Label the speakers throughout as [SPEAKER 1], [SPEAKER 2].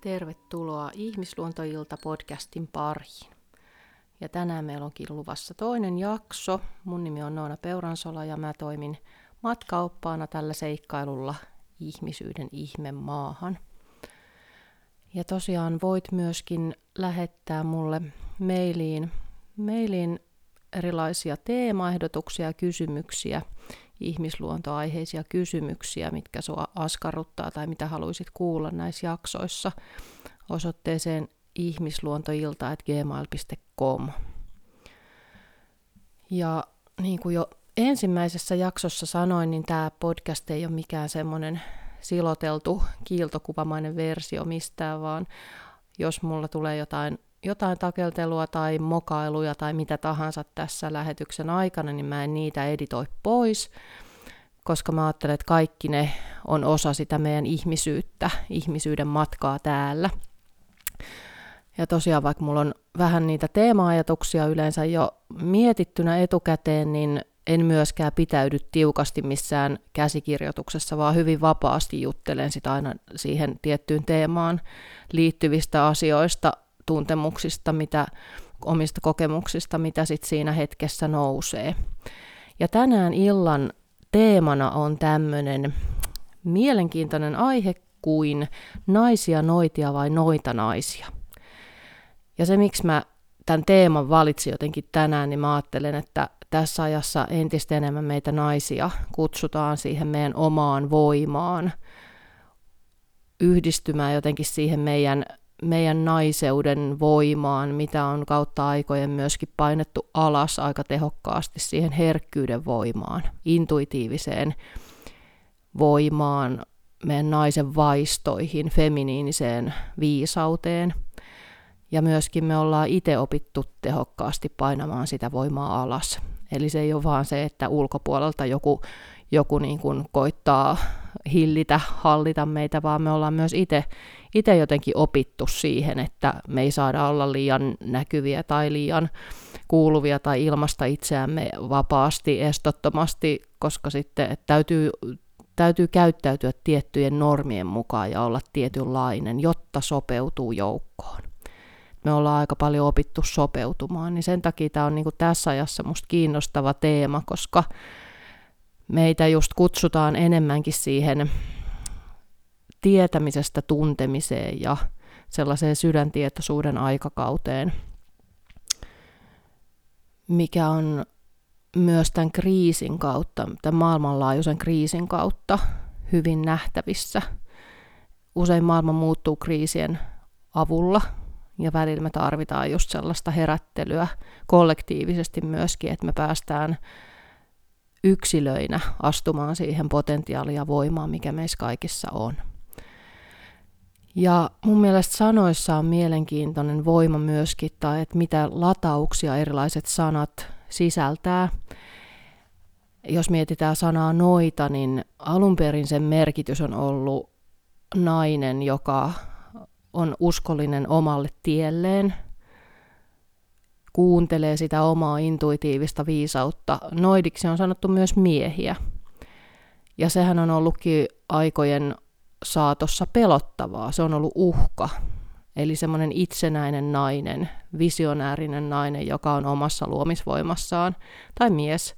[SPEAKER 1] Tervetuloa Ihmisluontoilta-podcastin pariin. Ja tänään meillä onkin luvassa toinen jakso. Mun nimi on Noona Peuransola ja mä toimin matkaoppaana tällä seikkailulla ihmisyyden ihme maahan. Ja tosiaan voit myöskin lähettää mulle mailiin, mailiin erilaisia teemaehdotuksia ja kysymyksiä, ihmisluontoaiheisia kysymyksiä, mitkä sua askarruttaa tai mitä haluaisit kuulla näissä jaksoissa osoitteeseen ihmisluontoilta.gmail.com. Ja niin kuin jo ensimmäisessä jaksossa sanoin, niin tämä podcast ei ole mikään semmoinen siloteltu kiiltokuvamainen versio mistään, vaan jos mulla tulee jotain jotain takeltelua tai mokailuja tai mitä tahansa tässä lähetyksen aikana, niin mä en niitä editoi pois, koska mä ajattelen, että kaikki ne on osa sitä meidän ihmisyyttä, ihmisyyden matkaa täällä. Ja tosiaan vaikka mulla on vähän niitä teema-ajatuksia yleensä jo mietittynä etukäteen, niin en myöskään pitäydy tiukasti missään käsikirjoituksessa, vaan hyvin vapaasti juttelen sitä aina siihen tiettyyn teemaan liittyvistä asioista tuntemuksista, mitä, omista kokemuksista, mitä sit siinä hetkessä nousee. Ja tänään illan teemana on tämmöinen mielenkiintoinen aihe kuin naisia noitia vai noita naisia. Ja se, miksi mä tämän teeman valitsin jotenkin tänään, niin mä ajattelen, että tässä ajassa entistä enemmän meitä naisia kutsutaan siihen meidän omaan voimaan, yhdistymään jotenkin siihen meidän meidän naiseuden voimaan, mitä on kautta aikojen myöskin painettu alas aika tehokkaasti siihen herkkyyden voimaan, intuitiiviseen voimaan, meidän naisen vaistoihin, feminiiniseen viisauteen. Ja myöskin me ollaan itse opittu tehokkaasti painamaan sitä voimaa alas. Eli se ei ole vaan se, että ulkopuolelta joku, joku niin kuin koittaa hillitä, hallita meitä, vaan me ollaan myös itse jotenkin opittu siihen, että me ei saada olla liian näkyviä tai liian kuuluvia tai ilmasta itseämme vapaasti, estottomasti, koska sitten täytyy, täytyy käyttäytyä tiettyjen normien mukaan ja olla tietynlainen, jotta sopeutuu joukkoon. Me ollaan aika paljon opittu sopeutumaan, niin sen takia tämä on niin kuin tässä ajassa musta kiinnostava teema, koska meitä just kutsutaan enemmänkin siihen tietämisestä tuntemiseen ja sellaiseen sydäntietoisuuden aikakauteen, mikä on myös tämän kriisin kautta, tämän maailmanlaajuisen kriisin kautta hyvin nähtävissä. Usein maailma muuttuu kriisien avulla ja välillä me tarvitaan just sellaista herättelyä kollektiivisesti myöskin, että me päästään yksilöinä astumaan siihen potentiaaliin ja voimaan, mikä meissä kaikissa on. Ja mun mielestä sanoissa on mielenkiintoinen voima myöskin, tai että mitä latauksia erilaiset sanat sisältää. Jos mietitään sanaa noita, niin alun perin sen merkitys on ollut nainen, joka on uskollinen omalle tielleen, kuuntelee sitä omaa intuitiivista viisautta. Noidiksi on sanottu myös miehiä. Ja sehän on ollutkin aikojen saatossa pelottavaa. Se on ollut uhka. Eli semmoinen itsenäinen nainen, visionäärinen nainen, joka on omassa luomisvoimassaan, tai mies,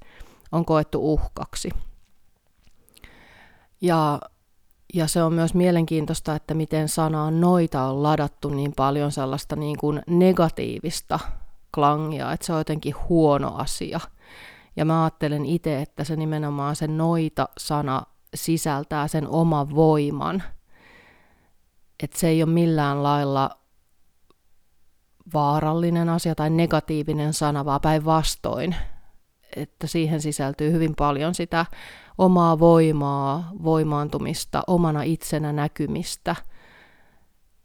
[SPEAKER 1] on koettu uhkaksi. Ja, ja se on myös mielenkiintoista, että miten sanaan noita on ladattu niin paljon sellaista niin kuin negatiivista klangia, että se on jotenkin huono asia. Ja mä ajattelen itse, että se nimenomaan se noita-sana sisältää sen oman voiman. Että se ei ole millään lailla vaarallinen asia tai negatiivinen sana, vaan päinvastoin. Että siihen sisältyy hyvin paljon sitä omaa voimaa, voimaantumista, omana itsenä näkymistä.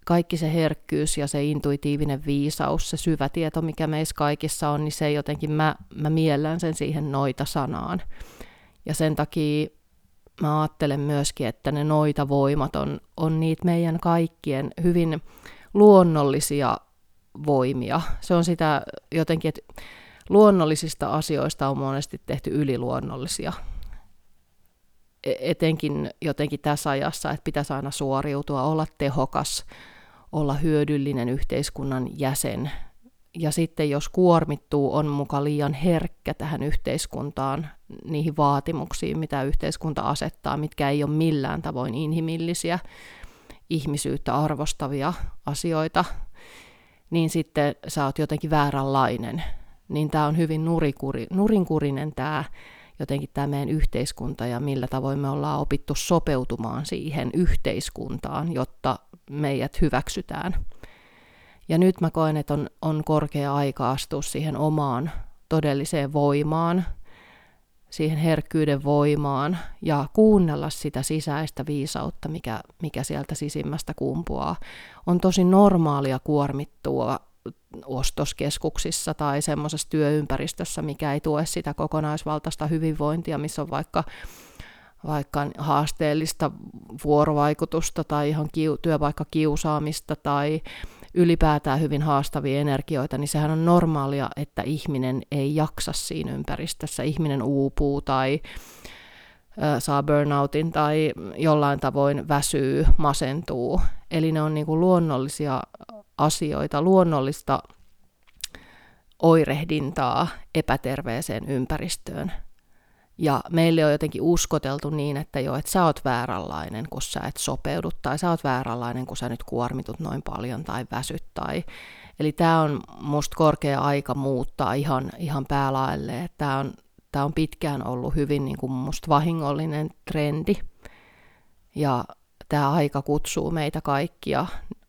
[SPEAKER 1] Kaikki se herkkyys ja se intuitiivinen viisaus, se syvä tieto, mikä meissä kaikissa on, niin se jotenkin, mä, mä miellän sen siihen noita sanaan. Ja sen takia mä ajattelen myöskin, että ne noita voimat on, on niitä meidän kaikkien hyvin luonnollisia voimia. Se on sitä jotenkin, että luonnollisista asioista on monesti tehty yliluonnollisia. E-, etenkin jotenkin tässä ajassa, että pitäisi aina suoriutua, olla tehokas, olla hyödyllinen yhteiskunnan jäsen. Ja sitten jos kuormittuu, on muka liian herkkä tähän yhteiskuntaan, niihin vaatimuksiin, mitä yhteiskunta asettaa, mitkä ei ole millään tavoin inhimillisiä, ihmisyyttä arvostavia asioita, niin sitten sä oot jotenkin vääränlainen. Niin tämä on hyvin nurikuri, nurinkurinen tämä jotenkin tämä meidän yhteiskunta ja millä tavoin me ollaan opittu sopeutumaan siihen yhteiskuntaan, jotta meidät hyväksytään. Ja nyt mä koen, että on, on korkea aika astua siihen omaan todelliseen voimaan, siihen herkkyyden voimaan ja kuunnella sitä sisäistä viisautta, mikä, mikä sieltä sisimmästä kumpuaa. On tosi normaalia kuormittua ostoskeskuksissa tai semmoisessa työympäristössä, mikä ei tue sitä kokonaisvaltaista hyvinvointia, missä on vaikka, vaikka haasteellista vuorovaikutusta tai ihan kiu, työpaikkakiusaamista tai ylipäätään hyvin haastavia energioita, niin sehän on normaalia, että ihminen ei jaksa siinä ympäristössä. Ihminen uupuu tai saa burnoutin tai jollain tavoin väsyy, masentuu. Eli ne on niin kuin luonnollisia asioita, luonnollista oirehdintaa epäterveeseen ympäristöön. Ja meille on jotenkin uskoteltu niin, että jo, että sä oot vääränlainen, kun sä et sopeudu, tai sä oot vääränlainen, kun sä nyt kuormitut noin paljon tai väsyt. Tai... Eli tämä on musta korkea aika muuttaa ihan, ihan päälaelle. Tämä on, tää on pitkään ollut hyvin niin kuin musta vahingollinen trendi. Ja tämä aika kutsuu meitä kaikkia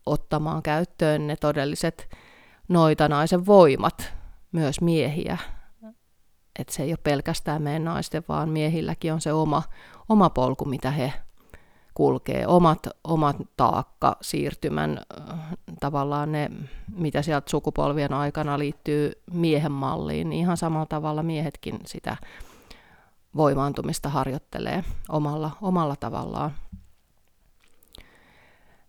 [SPEAKER 1] ottamaan käyttöön ne todelliset noitanaisen voimat, myös miehiä. Että se ei ole pelkästään meidän naisten, vaan miehilläkin on se oma, oma polku, mitä he kulkee, omat, omat taakka siirtymän, äh, tavallaan ne, mitä sieltä sukupolvien aikana liittyy miehen malliin, niin ihan samalla tavalla miehetkin sitä voimaantumista harjoittelee omalla, omalla tavallaan.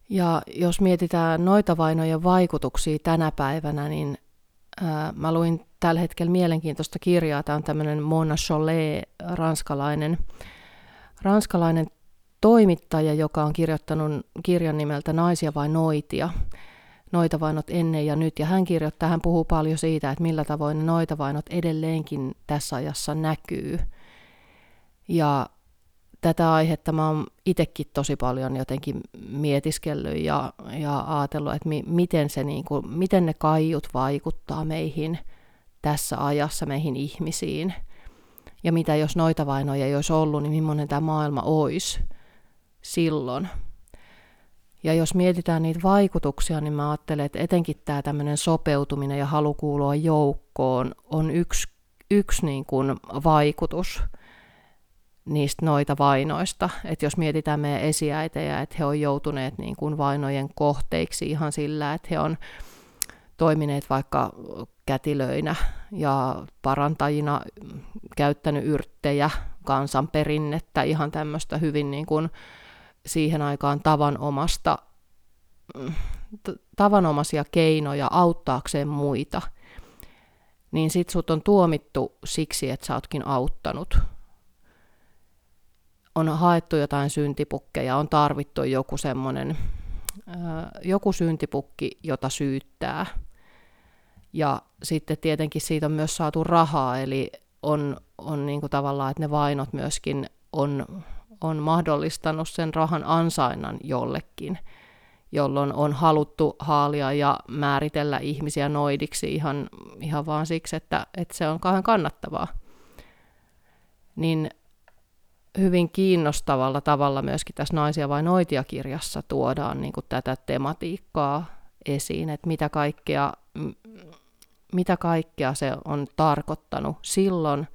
[SPEAKER 1] Ja jos mietitään noita vainojen vaikutuksia tänä päivänä, niin ää, mä luin tällä hetkellä mielenkiintoista kirjaa. Tämä on tämmöinen Mona Chollet, ranskalainen, ranskalainen toimittaja, joka on kirjoittanut kirjan nimeltä Naisia vai noitia. Noita vainot ennen ja nyt. Ja hän kirjoittaa, hän puhuu paljon siitä, että millä tavoin noita vainot edelleenkin tässä ajassa näkyy. Ja tätä aihetta mä oon itsekin tosi paljon jotenkin mietiskellyt ja, ja ajatellut, että mi, miten, se, niin kuin, miten ne kaiut vaikuttaa meihin tässä ajassa, meihin ihmisiin. Ja mitä jos noita vainoja ei olisi ollut, niin millainen tämä maailma olisi silloin. Ja jos mietitään niitä vaikutuksia, niin mä ajattelen, että etenkin tämä tämmöinen sopeutuminen ja halu kuulua joukkoon on yksi, yksi niin kuin vaikutus – niistä noita vainoista. Että jos mietitään meidän esiäitejä, että he on joutuneet niin kuin vainojen kohteiksi ihan sillä, että he on toimineet vaikka kätilöinä ja parantajina, käyttänyt yrttejä, kansanperinnettä, ihan tämmöistä hyvin niin kuin siihen aikaan tavanomasta, tavanomaisia keinoja auttaakseen muita, niin sit sut on tuomittu siksi, että sä ootkin auttanut on haettu jotain syntipukkeja, on tarvittu joku semmoinen, joku syntipukki, jota syyttää. Ja sitten tietenkin siitä on myös saatu rahaa, eli on, on niin kuin tavallaan, että ne vainot myöskin on, on mahdollistanut sen rahan ansainnan jollekin, jolloin on haluttu haalia ja määritellä ihmisiä noidiksi ihan, ihan vaan siksi, että, että se on kauhean kannattavaa. Niin hyvin kiinnostavalla tavalla myöskin tässä Naisia vai noitia-kirjassa tuodaan niin kuin tätä tematiikkaa esiin, että mitä kaikkea, mitä kaikkea se on tarkoittanut silloin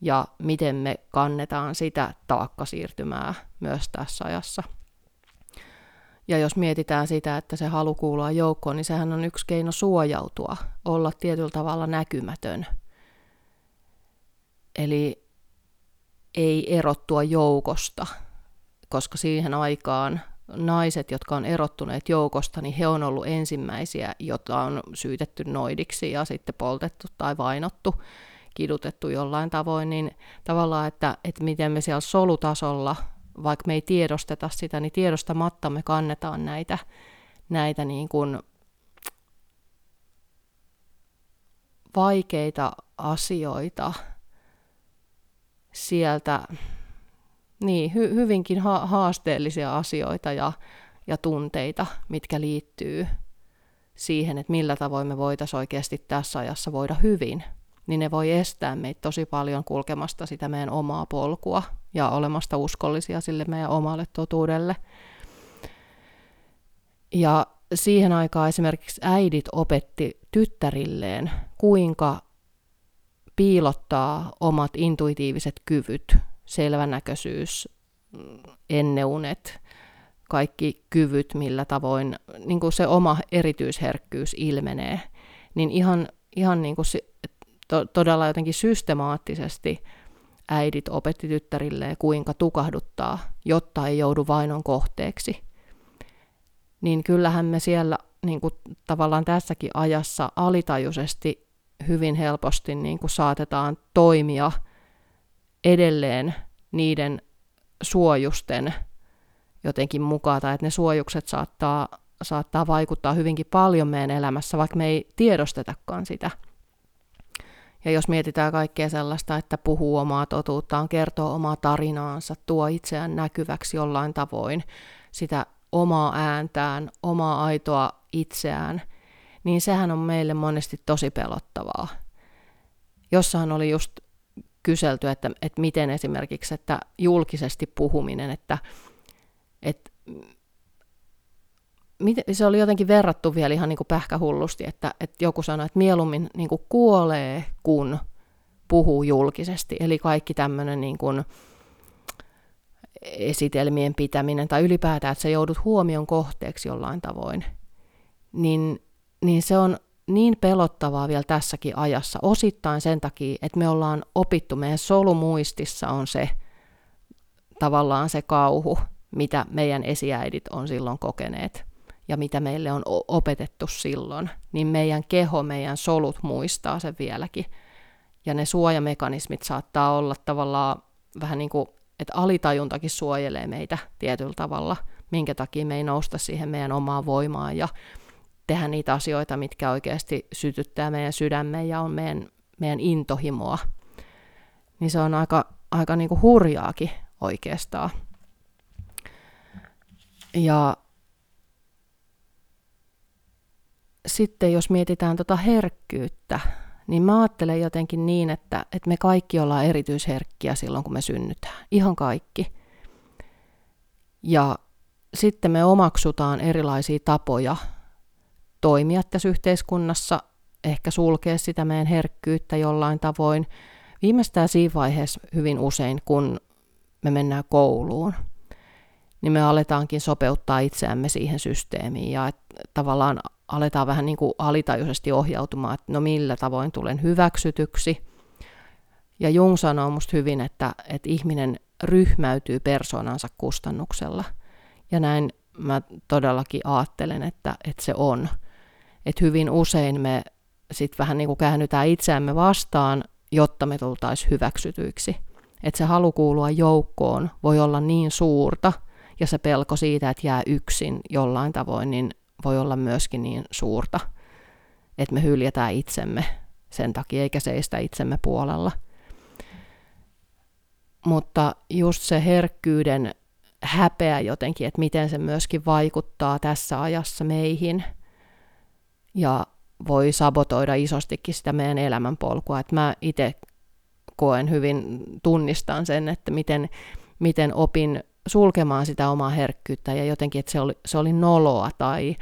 [SPEAKER 1] ja miten me kannetaan sitä taakkasiirtymää myös tässä ajassa. Ja jos mietitään sitä, että se halu kuulua joukkoon, niin sehän on yksi keino suojautua, olla tietyllä tavalla näkymätön. Eli ei erottua joukosta, koska siihen aikaan naiset, jotka on erottuneet joukosta, niin he on ollut ensimmäisiä, joita on syytetty noidiksi ja sitten poltettu tai vainottu, kidutettu jollain tavoin, niin tavallaan, että, että miten me siellä solutasolla, vaikka me ei tiedosteta sitä, niin tiedostamatta me kannetaan näitä, näitä niin kuin vaikeita asioita sieltä, niin hy, hyvinkin ha- haasteellisia asioita ja, ja tunteita, mitkä liittyy siihen, että millä tavoin me voitaisiin oikeasti tässä ajassa voida hyvin, niin ne voi estää meitä tosi paljon kulkemasta sitä meidän omaa polkua ja olemasta uskollisia sille meidän omalle totuudelle. Ja siihen aikaan esimerkiksi äidit opetti tyttärilleen, kuinka piilottaa omat intuitiiviset kyvyt, selvänäköisyys, enneunet, kaikki kyvyt, millä tavoin niin kuin se oma erityisherkkyys ilmenee, niin ihan, ihan niin kuin to, todella jotenkin systemaattisesti äidit opetti tyttärilleen, kuinka tukahduttaa, jotta ei joudu vainon kohteeksi. Niin kyllähän me siellä niin kuin tavallaan tässäkin ajassa alitajuisesti hyvin helposti niin kuin saatetaan toimia edelleen niiden suojusten jotenkin mukaan, tai että ne suojukset saattaa, saattaa vaikuttaa hyvinkin paljon meidän elämässä, vaikka me ei tiedostetakaan sitä. Ja jos mietitään kaikkea sellaista, että puhuu omaa totuuttaan, kertoo omaa tarinaansa, tuo itseään näkyväksi jollain tavoin, sitä omaa ääntään, omaa aitoa itseään, niin sehän on meille monesti tosi pelottavaa. Jossain oli just kyselty, että, että miten esimerkiksi, että julkisesti puhuminen, että, että se oli jotenkin verrattu vielä ihan niin kuin pähkähullusti, että, että joku sanoi, että mieluummin niin kuin kuolee, kun puhuu julkisesti. Eli kaikki tämmöinen niin kuin esitelmien pitäminen tai ylipäätään, että sä joudut huomion kohteeksi jollain tavoin, niin, niin se on niin pelottavaa vielä tässäkin ajassa, osittain sen takia, että me ollaan opittu, meidän solumuistissa on se tavallaan se kauhu, mitä meidän esiäidit on silloin kokeneet ja mitä meille on opetettu silloin, niin meidän keho, meidän solut muistaa sen vieläkin. Ja ne suojamekanismit saattaa olla tavallaan vähän niin kuin, että alitajuntakin suojelee meitä tietyllä tavalla, minkä takia me ei nousta siihen meidän omaan voimaan. Ja tehdä niitä asioita, mitkä oikeasti sytyttää meidän sydämen ja on meidän, meidän intohimoa. Niin se on aika, aika niin kuin hurjaakin oikeastaan. Ja sitten jos mietitään tota herkkyyttä, niin mä ajattelen jotenkin niin, että, että me kaikki ollaan erityisherkkiä silloin, kun me synnytään. Ihan kaikki. Ja sitten me omaksutaan erilaisia tapoja toimia tässä yhteiskunnassa, ehkä sulkea sitä meidän herkkyyttä jollain tavoin. Viimeistään siinä vaiheessa hyvin usein, kun me mennään kouluun, niin me aletaankin sopeuttaa itseämme siihen systeemiin ja että tavallaan aletaan vähän niin kuin alitajuisesti ohjautumaan, että no millä tavoin tulen hyväksytyksi. Ja Jung sanoo musta hyvin, että, että ihminen ryhmäytyy persoonansa kustannuksella. Ja näin mä todellakin ajattelen, että, että se on. Että hyvin usein me sitten vähän niin kuin käännytään itseämme vastaan, jotta me tultaisiin hyväksytyiksi. Että se halu kuulua joukkoon voi olla niin suurta, ja se pelko siitä, että jää yksin jollain tavoin, niin voi olla myöskin niin suurta, että me hyljätään itsemme sen takia, eikä seistä itsemme puolella. Mutta just se herkkyyden häpeä jotenkin, että miten se myöskin vaikuttaa tässä ajassa meihin ja voi sabotoida isostikin sitä meidän elämänpolkua. Että mä itse koen hyvin, tunnistan sen, että miten, miten opin sulkemaan sitä omaa herkkyyttä ja jotenkin, että se oli, se oli noloa tai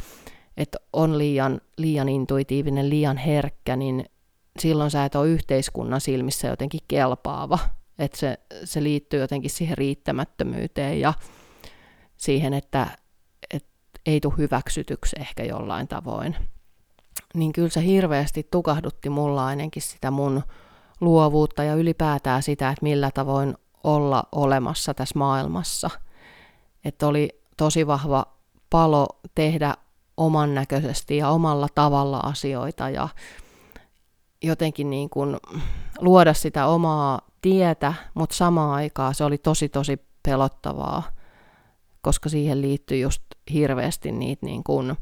[SPEAKER 1] että on liian, liian intuitiivinen, liian herkkä, niin silloin sä et ole yhteiskunnan silmissä jotenkin kelpaava. Että se, se liittyy jotenkin siihen riittämättömyyteen ja siihen, että, että ei tule hyväksytyksi ehkä jollain tavoin. Niin kyllä se hirveästi tukahdutti mulla ainakin sitä mun luovuutta ja ylipäätään sitä, että millä tavoin olla olemassa tässä maailmassa. Että oli tosi vahva palo tehdä oman näköisesti ja omalla tavalla asioita ja jotenkin niin kuin luoda sitä omaa tietä, mutta samaan aikaan se oli tosi tosi pelottavaa, koska siihen liittyy just hirveästi niitä niin kuin,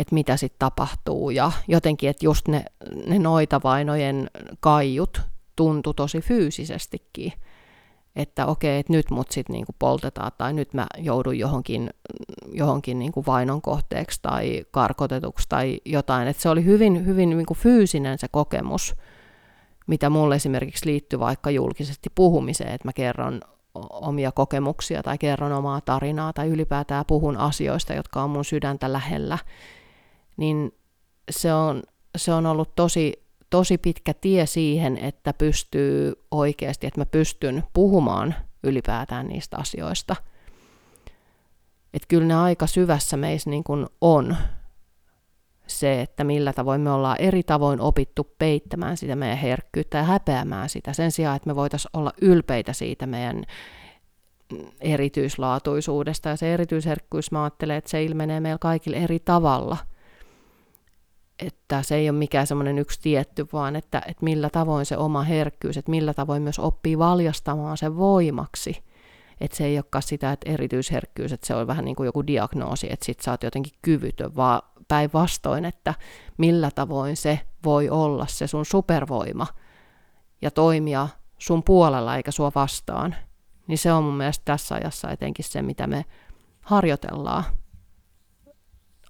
[SPEAKER 1] että mitä sitten tapahtuu ja jotenkin, että just ne, ne noitavainojen kaiut tuntui tosi fyysisestikin että okei, että nyt mut sitten niinku poltetaan tai nyt mä joudun johonkin, johonkin niinku vainon kohteeksi tai karkotetuksi tai jotain. Että se oli hyvin, hyvin niinku fyysinen se kokemus, mitä mulle esimerkiksi liittyy vaikka julkisesti puhumiseen, että mä kerron omia kokemuksia tai kerron omaa tarinaa tai ylipäätään puhun asioista, jotka on mun sydäntä lähellä, niin se on, se on ollut tosi tosi pitkä tie siihen, että pystyy oikeasti, että mä pystyn puhumaan ylipäätään niistä asioista. Että kyllä ne aika syvässä meissä niin kuin on se, että millä tavoin me ollaan eri tavoin opittu peittämään sitä meidän herkkyyttä ja häpeämään sitä sen sijaan, että me voitaisiin olla ylpeitä siitä meidän erityislaatuisuudesta. Ja se erityisherkkyys, mä ajattelen, että se ilmenee meillä kaikille eri tavalla – että se ei ole mikään semmoinen yksi tietty, vaan että, että millä tavoin se oma herkkyys, että millä tavoin myös oppii valjastamaan sen voimaksi. Että se ei olekaan sitä, että erityisherkkyys, että se on vähän niin kuin joku diagnoosi, että sit sä oot jotenkin kyvytön, vaan päinvastoin, että millä tavoin se voi olla se sun supervoima ja toimia sun puolella eikä sua vastaan. Niin se on mun mielestä tässä ajassa etenkin se, mitä me harjoitellaan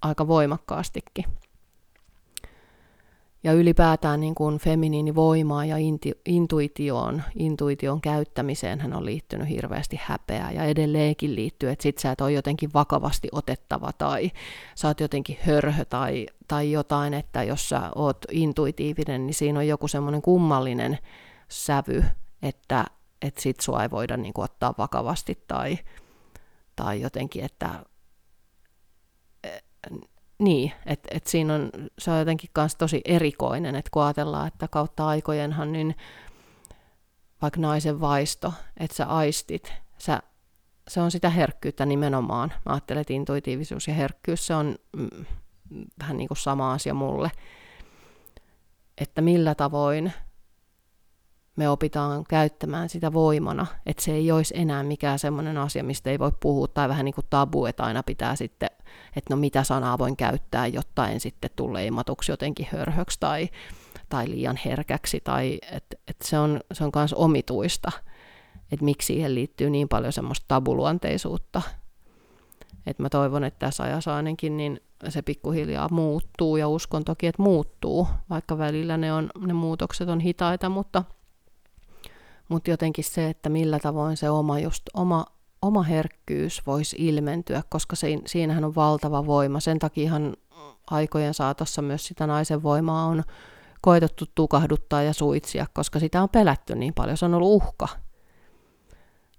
[SPEAKER 1] aika voimakkaastikin ja ylipäätään niin kuin feminiinivoimaan ja inti, intuitioon, intuition käyttämiseen hän on liittynyt hirveästi häpeää ja edelleenkin liittyy, että sit sä et ole jotenkin vakavasti otettava tai sä oot jotenkin hörhö tai, tai jotain, että jos sä oot intuitiivinen, niin siinä on joku semmoinen kummallinen sävy, että, että sit sua ei voida niin kuin ottaa vakavasti tai, tai jotenkin, että niin, että et siinä on, se on jotenkin myös tosi erikoinen, että kun ajatellaan, että kautta aikojenhan niin vaikka naisen vaisto, että sä aistit, sä, se on sitä herkkyyttä nimenomaan. Mä ajattelen, että intuitiivisuus ja herkkyys, se on mm, vähän niin kuin sama asia mulle. Että millä tavoin me opitaan käyttämään sitä voimana, että se ei olisi enää mikään semmoinen asia, mistä ei voi puhua, tai vähän niin kuin tabu, että aina pitää sitten, että no mitä sanaa voin käyttää, jotta en sitten tule leimatuksi jotenkin hörhöksi tai, tai liian herkäksi, tai että et se on, se on myös omituista, että miksi siihen liittyy niin paljon semmoista tabuluonteisuutta. että mä toivon, että tässä ajassa ainakin niin se pikkuhiljaa muuttuu, ja uskon toki, että muuttuu, vaikka välillä ne, on, ne muutokset on hitaita, mutta – mutta jotenkin se, että millä tavoin se oma, just oma, oma herkkyys voisi ilmentyä, koska se, siinähän on valtava voima. Sen takiahan aikojen saatossa myös sitä naisen voimaa on koetettu tukahduttaa ja suitsia, koska sitä on pelätty niin paljon. Se on ollut uhka.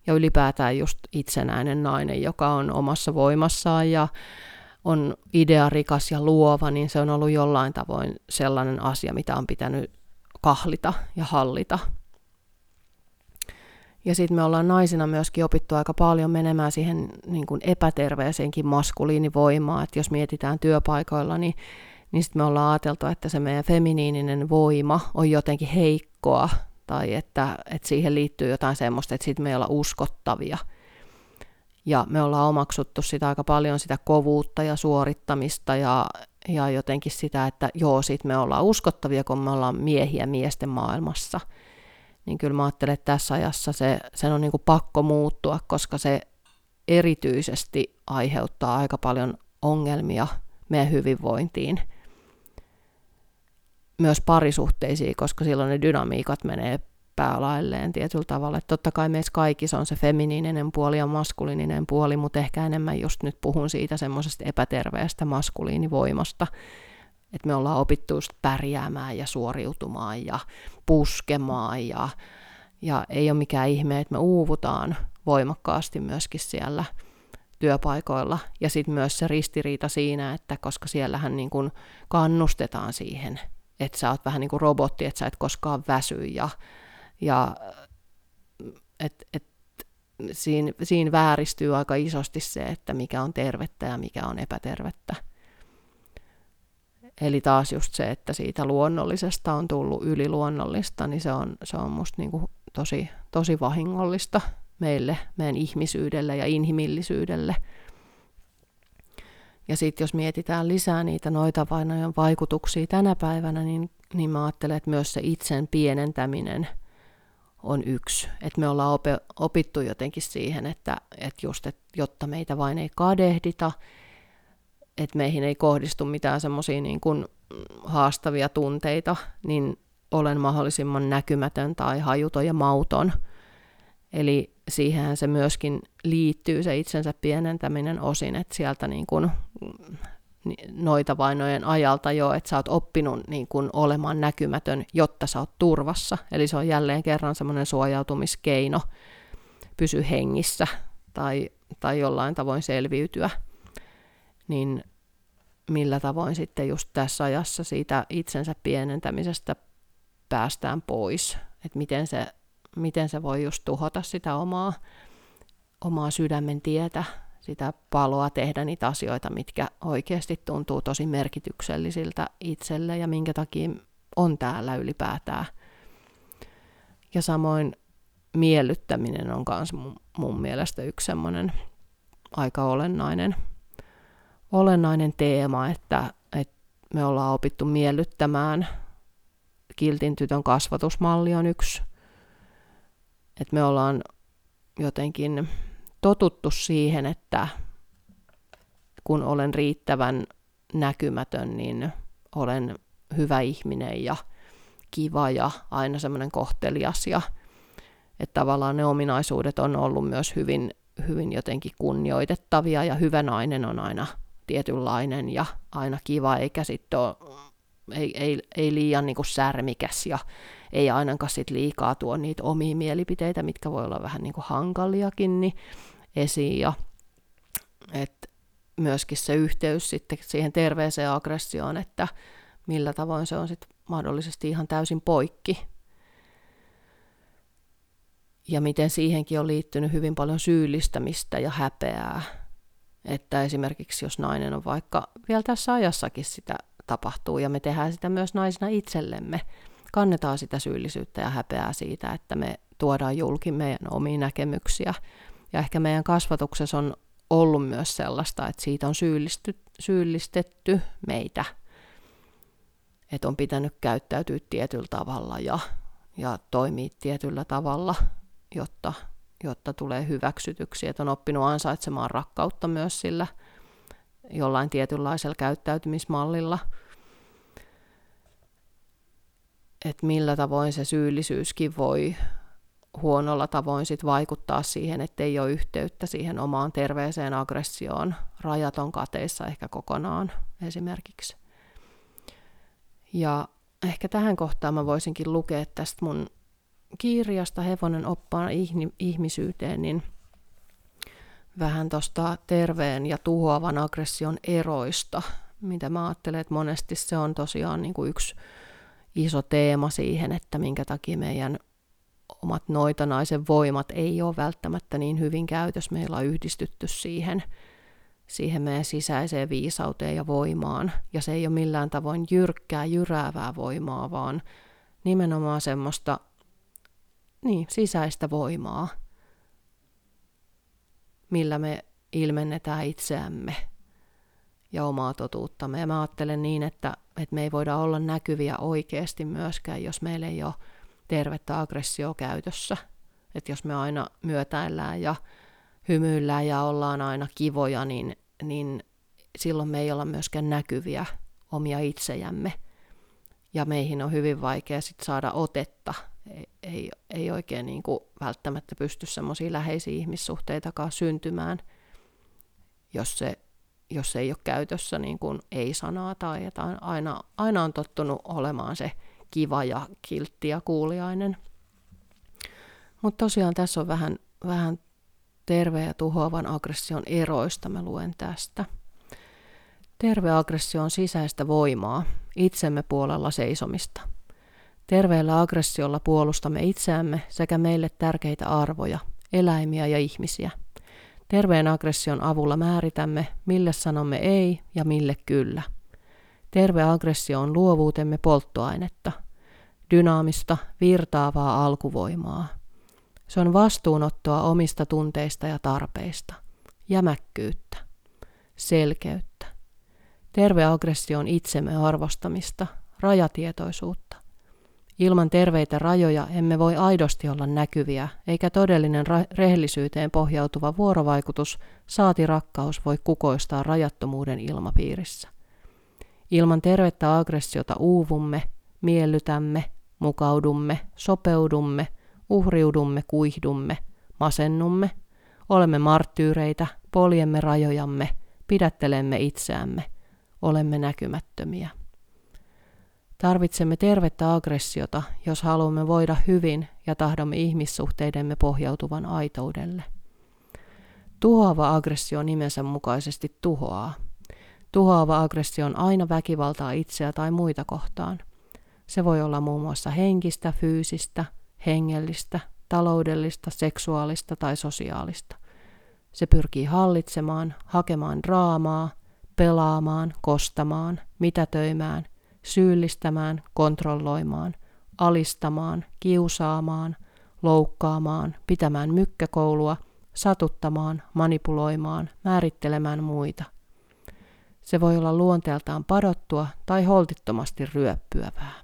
[SPEAKER 1] Ja ylipäätään just itsenäinen nainen, joka on omassa voimassaan ja on idearikas ja luova, niin se on ollut jollain tavoin sellainen asia, mitä on pitänyt kahlita ja hallita. Ja sitten me ollaan naisina myöskin opittu aika paljon menemään siihen niin kuin epäterveeseenkin maskuliinivoimaan, että jos mietitään työpaikoilla, niin, niin sitten me ollaan ajateltu, että se meidän feminiininen voima on jotenkin heikkoa, tai että, että siihen liittyy jotain semmoista, että sitten me ei olla uskottavia. Ja me ollaan omaksuttu sitä aika paljon sitä kovuutta ja suorittamista ja, ja jotenkin sitä, että joo, sitten me ollaan uskottavia, kun me ollaan miehiä miesten maailmassa – niin kyllä mä ajattelen, että tässä ajassa se, sen on niin kuin pakko muuttua, koska se erityisesti aiheuttaa aika paljon ongelmia meidän hyvinvointiin. Myös parisuhteisiin, koska silloin ne dynamiikat menee päälailleen tietyllä tavalla. Että totta kai meissä kaikissa on se feminiininen puoli ja maskuliininen puoli, mutta ehkä enemmän just nyt puhun siitä semmoisesta epäterveestä maskuliinivoimasta, että me ollaan opittu just pärjäämään ja suoriutumaan ja puskemaan ja, ja ei ole mikään ihme, että me uuvutaan voimakkaasti myöskin siellä työpaikoilla. Ja sitten myös se ristiriita siinä, että koska siellähän niin kun kannustetaan siihen, että sä oot vähän niin kuin robotti, että sä et koskaan väsy ja, ja et, et, siinä, siinä vääristyy aika isosti se, että mikä on tervettä ja mikä on epätervettä. Eli taas just se, että siitä luonnollisesta on tullut yliluonnollista, niin se on, se on musta niin kuin tosi, tosi vahingollista meille, meidän ihmisyydelle ja inhimillisyydelle. Ja sitten jos mietitään lisää niitä noita vainojen vaikutuksia tänä päivänä, niin, niin mä ajattelen, että myös se itsen pienentäminen on yksi. Että me ollaan opittu jotenkin siihen, että, että just, että jotta meitä vain ei kadehdita, että meihin ei kohdistu mitään semmoisia niin kuin haastavia tunteita, niin olen mahdollisimman näkymätön tai hajuton ja mauton. Eli siihen se myöskin liittyy se itsensä pienentäminen osin, että sieltä niin kuin noita vainojen ajalta jo, että sä oot oppinut niin kuin olemaan näkymätön, jotta sä oot turvassa. Eli se on jälleen kerran semmoinen suojautumiskeino pysy hengissä tai, tai jollain tavoin selviytyä. Niin millä tavoin sitten just tässä ajassa siitä itsensä pienentämisestä päästään pois, että miten se, miten se voi just tuhota sitä omaa, omaa sydämen tietä, sitä paloa tehdä niitä asioita, mitkä oikeasti tuntuu tosi merkityksellisiltä itselle ja minkä takia on täällä ylipäätään. Ja samoin miellyttäminen on myös mun, mun mielestä yksi semmoinen aika olennainen, olennainen teema, että, että me ollaan opittu miellyttämään – kiltin tytön kasvatusmalli on yksi. Että me ollaan jotenkin totuttu siihen, että kun olen riittävän näkymätön, niin olen hyvä ihminen ja kiva ja aina semmoinen kohtelias ja että tavallaan ne ominaisuudet on ollut myös hyvin, hyvin jotenkin kunnioitettavia ja hyvä nainen on aina tietynlainen ja aina kiva, eikä sitten ole ei, ei, ei liian niin särmikäs ja ei ainakaan sit liikaa tuo niitä omia mielipiteitä, mitkä voi olla vähän niin hankaliakin niin esiin. Ja, et myöskin se yhteys sitten siihen terveeseen aggressioon, että millä tavoin se on sitten mahdollisesti ihan täysin poikki. Ja miten siihenkin on liittynyt hyvin paljon syyllistämistä ja häpeää. Että esimerkiksi jos nainen on vaikka vielä tässä ajassakin sitä tapahtuu ja me tehdään sitä myös naisina itsellemme. Kannetaan sitä syyllisyyttä ja häpeää siitä, että me tuodaan julki meidän omia näkemyksiä. Ja ehkä meidän kasvatuksessa on ollut myös sellaista, että siitä on syyllisty, syyllistetty meitä. Että on pitänyt käyttäytyä tietyllä tavalla ja, ja toimia tietyllä tavalla, jotta, jotta tulee hyväksytyksi. Että on oppinut ansaitsemaan rakkautta myös sillä jollain tietynlaisella käyttäytymismallilla – että millä tavoin se syyllisyyskin voi huonolla tavoin sit vaikuttaa siihen, että ei ole yhteyttä siihen omaan terveeseen aggressioon. Rajat on kateissa ehkä kokonaan esimerkiksi. Ja ehkä tähän kohtaan mä voisinkin lukea tästä mun kirjasta Hevonen oppaan ihmisyyteen, niin vähän tuosta terveen ja tuhoavan aggression eroista, mitä mä ajattelen, että monesti se on tosiaan niin kuin yksi iso teema siihen, että minkä takia meidän omat noitanaisen voimat ei ole välttämättä niin hyvin käytössä. Meillä on yhdistytty siihen, siihen meidän sisäiseen viisauteen ja voimaan. Ja se ei ole millään tavoin jyrkkää, jyräävää voimaa, vaan nimenomaan semmoista niin, sisäistä voimaa, millä me ilmennetään itseämme ja omaa totuuttamme. Ja mä ajattelen niin, että, että me ei voida olla näkyviä oikeasti myöskään, jos meillä ei ole tervettä aggressio käytössä. Että jos me aina myötäillään ja hymyillään ja ollaan aina kivoja, niin, niin silloin me ei olla myöskään näkyviä omia itsejämme. Ja meihin on hyvin vaikea sit saada otetta. Ei, ei, ei oikein niin kuin välttämättä pysty semmoisia läheisiä ihmissuhteitakaan syntymään, jos se jos ei ole käytössä niin kuin ei-sanaa tai että aina, aina on tottunut olemaan se kiva ja kiltti ja kuuliainen. Mutta tosiaan tässä on vähän, vähän terve ja tuhoavan aggression eroista, mä luen tästä. Terve aggressio on sisäistä voimaa, itsemme puolella seisomista. Terveellä aggressiolla puolustamme itseämme sekä meille tärkeitä arvoja, eläimiä ja ihmisiä – Terveen aggression avulla määritämme, mille sanomme ei ja mille kyllä. Terve aggressio on luovuutemme polttoainetta, dynaamista, virtaavaa alkuvoimaa. Se on vastuunottoa omista tunteista ja tarpeista, jämäkkyyttä, selkeyttä. Terve aggressio on itsemme arvostamista, rajatietoisuutta. Ilman terveitä rajoja emme voi aidosti olla näkyviä, eikä todellinen rehellisyyteen pohjautuva vuorovaikutus, saati rakkaus voi kukoistaa rajattomuuden ilmapiirissä. Ilman tervettä aggressiota uuvumme, miellytämme, mukaudumme, sopeudumme, uhriudumme, kuihdumme, masennumme, olemme marttyyreitä, poljemme rajojamme, pidättelemme itseämme, olemme näkymättömiä. Tarvitsemme tervettä aggressiota, jos haluamme voida hyvin ja tahdomme ihmissuhteidemme pohjautuvan aitoudelle. Tuhoava aggressio nimensä mukaisesti tuhoaa. Tuhoava aggressio on aina väkivaltaa itseä tai muita kohtaan. Se voi olla muun muassa henkistä, fyysistä, hengellistä, taloudellista, seksuaalista tai sosiaalista. Se pyrkii hallitsemaan, hakemaan draamaa, pelaamaan, kostamaan, mitätöimään, syyllistämään, kontrolloimaan, alistamaan, kiusaamaan, loukkaamaan, pitämään mykkäkoulua, satuttamaan, manipuloimaan, määrittelemään muita. Se voi olla luonteeltaan padottua tai holtittomasti ryöppyävää.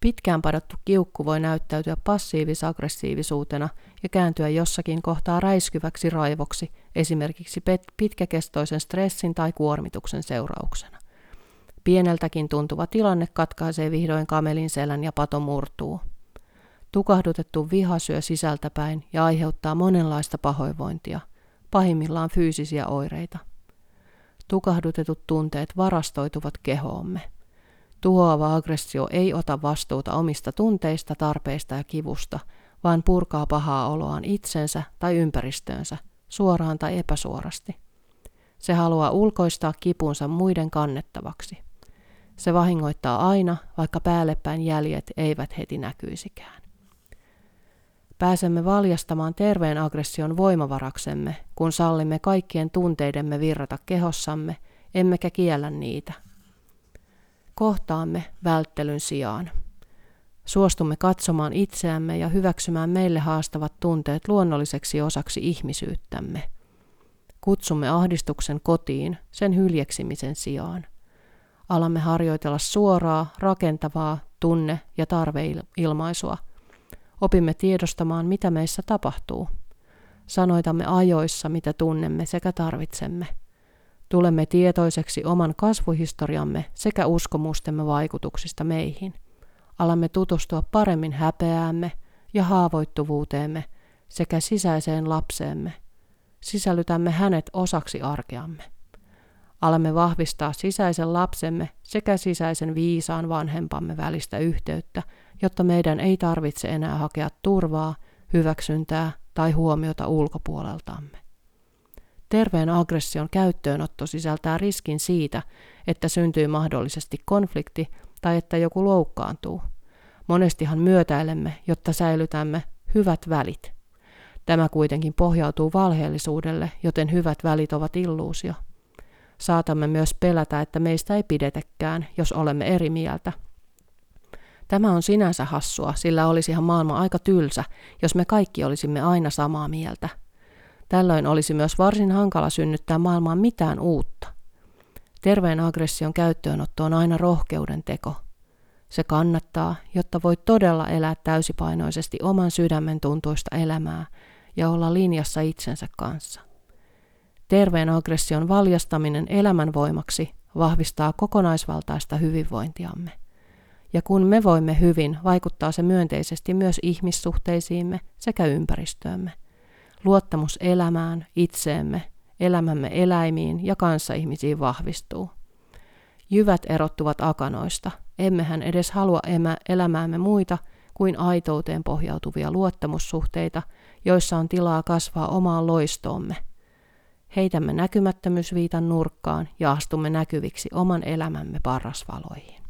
[SPEAKER 1] Pitkään padottu kiukku voi näyttäytyä passiivis-aggressiivisuutena ja kääntyä jossakin kohtaa räiskyväksi raivoksi, esimerkiksi pitkäkestoisen stressin tai kuormituksen seurauksena. Pieneltäkin tuntuva tilanne katkaisee vihdoin kamelin selän ja pato murtuu. Tukahdutettu viha syö sisältäpäin ja aiheuttaa monenlaista pahoinvointia, pahimmillaan fyysisiä oireita. Tukahdutetut tunteet varastoituvat kehoomme. Tuhoava aggressio ei ota vastuuta omista tunteista, tarpeista ja kivusta, vaan purkaa pahaa oloaan itsensä tai ympäristöönsä, suoraan tai epäsuorasti. Se haluaa ulkoistaa kipunsa muiden kannettavaksi. Se vahingoittaa aina, vaikka päällepäin jäljet eivät heti näkyisikään. Pääsemme valjastamaan terveen aggression voimavaraksemme, kun sallimme kaikkien tunteidemme virrata kehossamme, emmekä kiellä niitä. Kohtaamme välttelyn sijaan. Suostumme katsomaan itseämme ja hyväksymään meille haastavat tunteet luonnolliseksi osaksi ihmisyyttämme. Kutsumme ahdistuksen kotiin sen hyljeksimisen sijaan – alamme harjoitella suoraa, rakentavaa tunne- ja tarveilmaisua. Opimme tiedostamaan, mitä meissä tapahtuu. Sanoitamme ajoissa, mitä tunnemme sekä tarvitsemme. Tulemme tietoiseksi oman kasvuhistoriamme sekä uskomustemme vaikutuksista meihin. Alamme tutustua paremmin häpeäämme ja haavoittuvuuteemme sekä sisäiseen lapseemme. Sisällytämme hänet osaksi arkeamme. Alamme vahvistaa sisäisen lapsemme sekä sisäisen viisaan vanhempamme välistä yhteyttä, jotta meidän ei tarvitse enää hakea turvaa, hyväksyntää tai huomiota ulkopuoleltamme. Terveen aggression käyttöönotto sisältää riskin siitä, että syntyy mahdollisesti konflikti tai että joku loukkaantuu. Monestihan myötäilemme, jotta säilytämme hyvät välit. Tämä kuitenkin pohjautuu valheellisuudelle, joten hyvät välit ovat illuusio – saatamme myös pelätä, että meistä ei pidetäkään, jos olemme eri mieltä. Tämä on sinänsä hassua, sillä olisihan maailma aika tylsä, jos me kaikki olisimme aina samaa mieltä. Tällöin olisi myös varsin hankala synnyttää maailmaan mitään uutta. Terveen aggression käyttöönotto on aina rohkeuden teko. Se kannattaa, jotta voi todella elää täysipainoisesti oman sydämen tuntuista elämää ja olla linjassa itsensä kanssa. Terveen aggression valjastaminen elämänvoimaksi vahvistaa kokonaisvaltaista hyvinvointiamme. Ja kun me voimme hyvin, vaikuttaa se myönteisesti myös ihmissuhteisiimme sekä ympäristöömme. Luottamus elämään, itseemme, elämämme eläimiin ja kanssaihmisiin vahvistuu. Jyvät erottuvat akanoista, emmehän edes halua emä elämäämme muita kuin aitouteen pohjautuvia luottamussuhteita, joissa on tilaa kasvaa omaan loistoomme – heitämme näkymättömyysviitan nurkkaan ja astumme näkyviksi oman elämämme parrasvaloihin.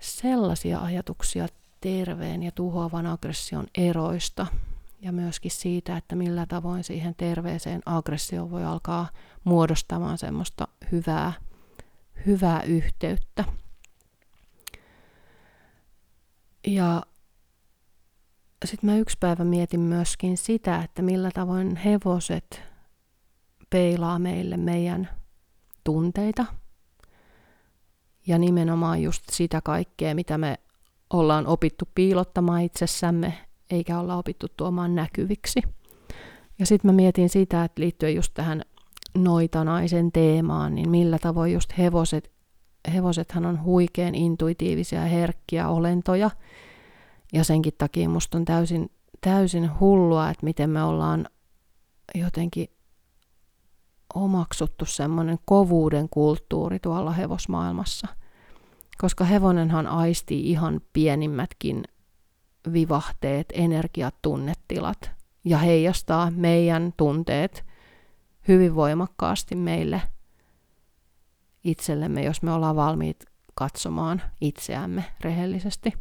[SPEAKER 1] Sellaisia ajatuksia terveen ja tuhoavan aggression eroista ja myöskin siitä, että millä tavoin siihen terveeseen aggressioon voi alkaa muodostamaan semmoista hyvää, hyvää yhteyttä. Ja sitten mä yksi päivä mietin myöskin sitä, että millä tavoin hevoset peilaa meille meidän tunteita. Ja nimenomaan just sitä kaikkea, mitä me ollaan opittu piilottamaan itsessämme, eikä olla opittu tuomaan näkyviksi. Ja sitten mä mietin sitä, että liittyen just tähän noitanaisen teemaan, niin millä tavoin just hevoset, hevosethan on huikean intuitiivisia ja herkkiä olentoja. Ja senkin takia musta on täysin, täysin hullua, että miten me ollaan jotenkin omaksuttu semmoinen kovuuden kulttuuri tuolla hevosmaailmassa. Koska hevonenhan aistii ihan pienimmätkin vivahteet, energiat, tunnetilat ja heijastaa meidän tunteet hyvin voimakkaasti meille itsellemme, jos me ollaan valmiit katsomaan itseämme rehellisesti.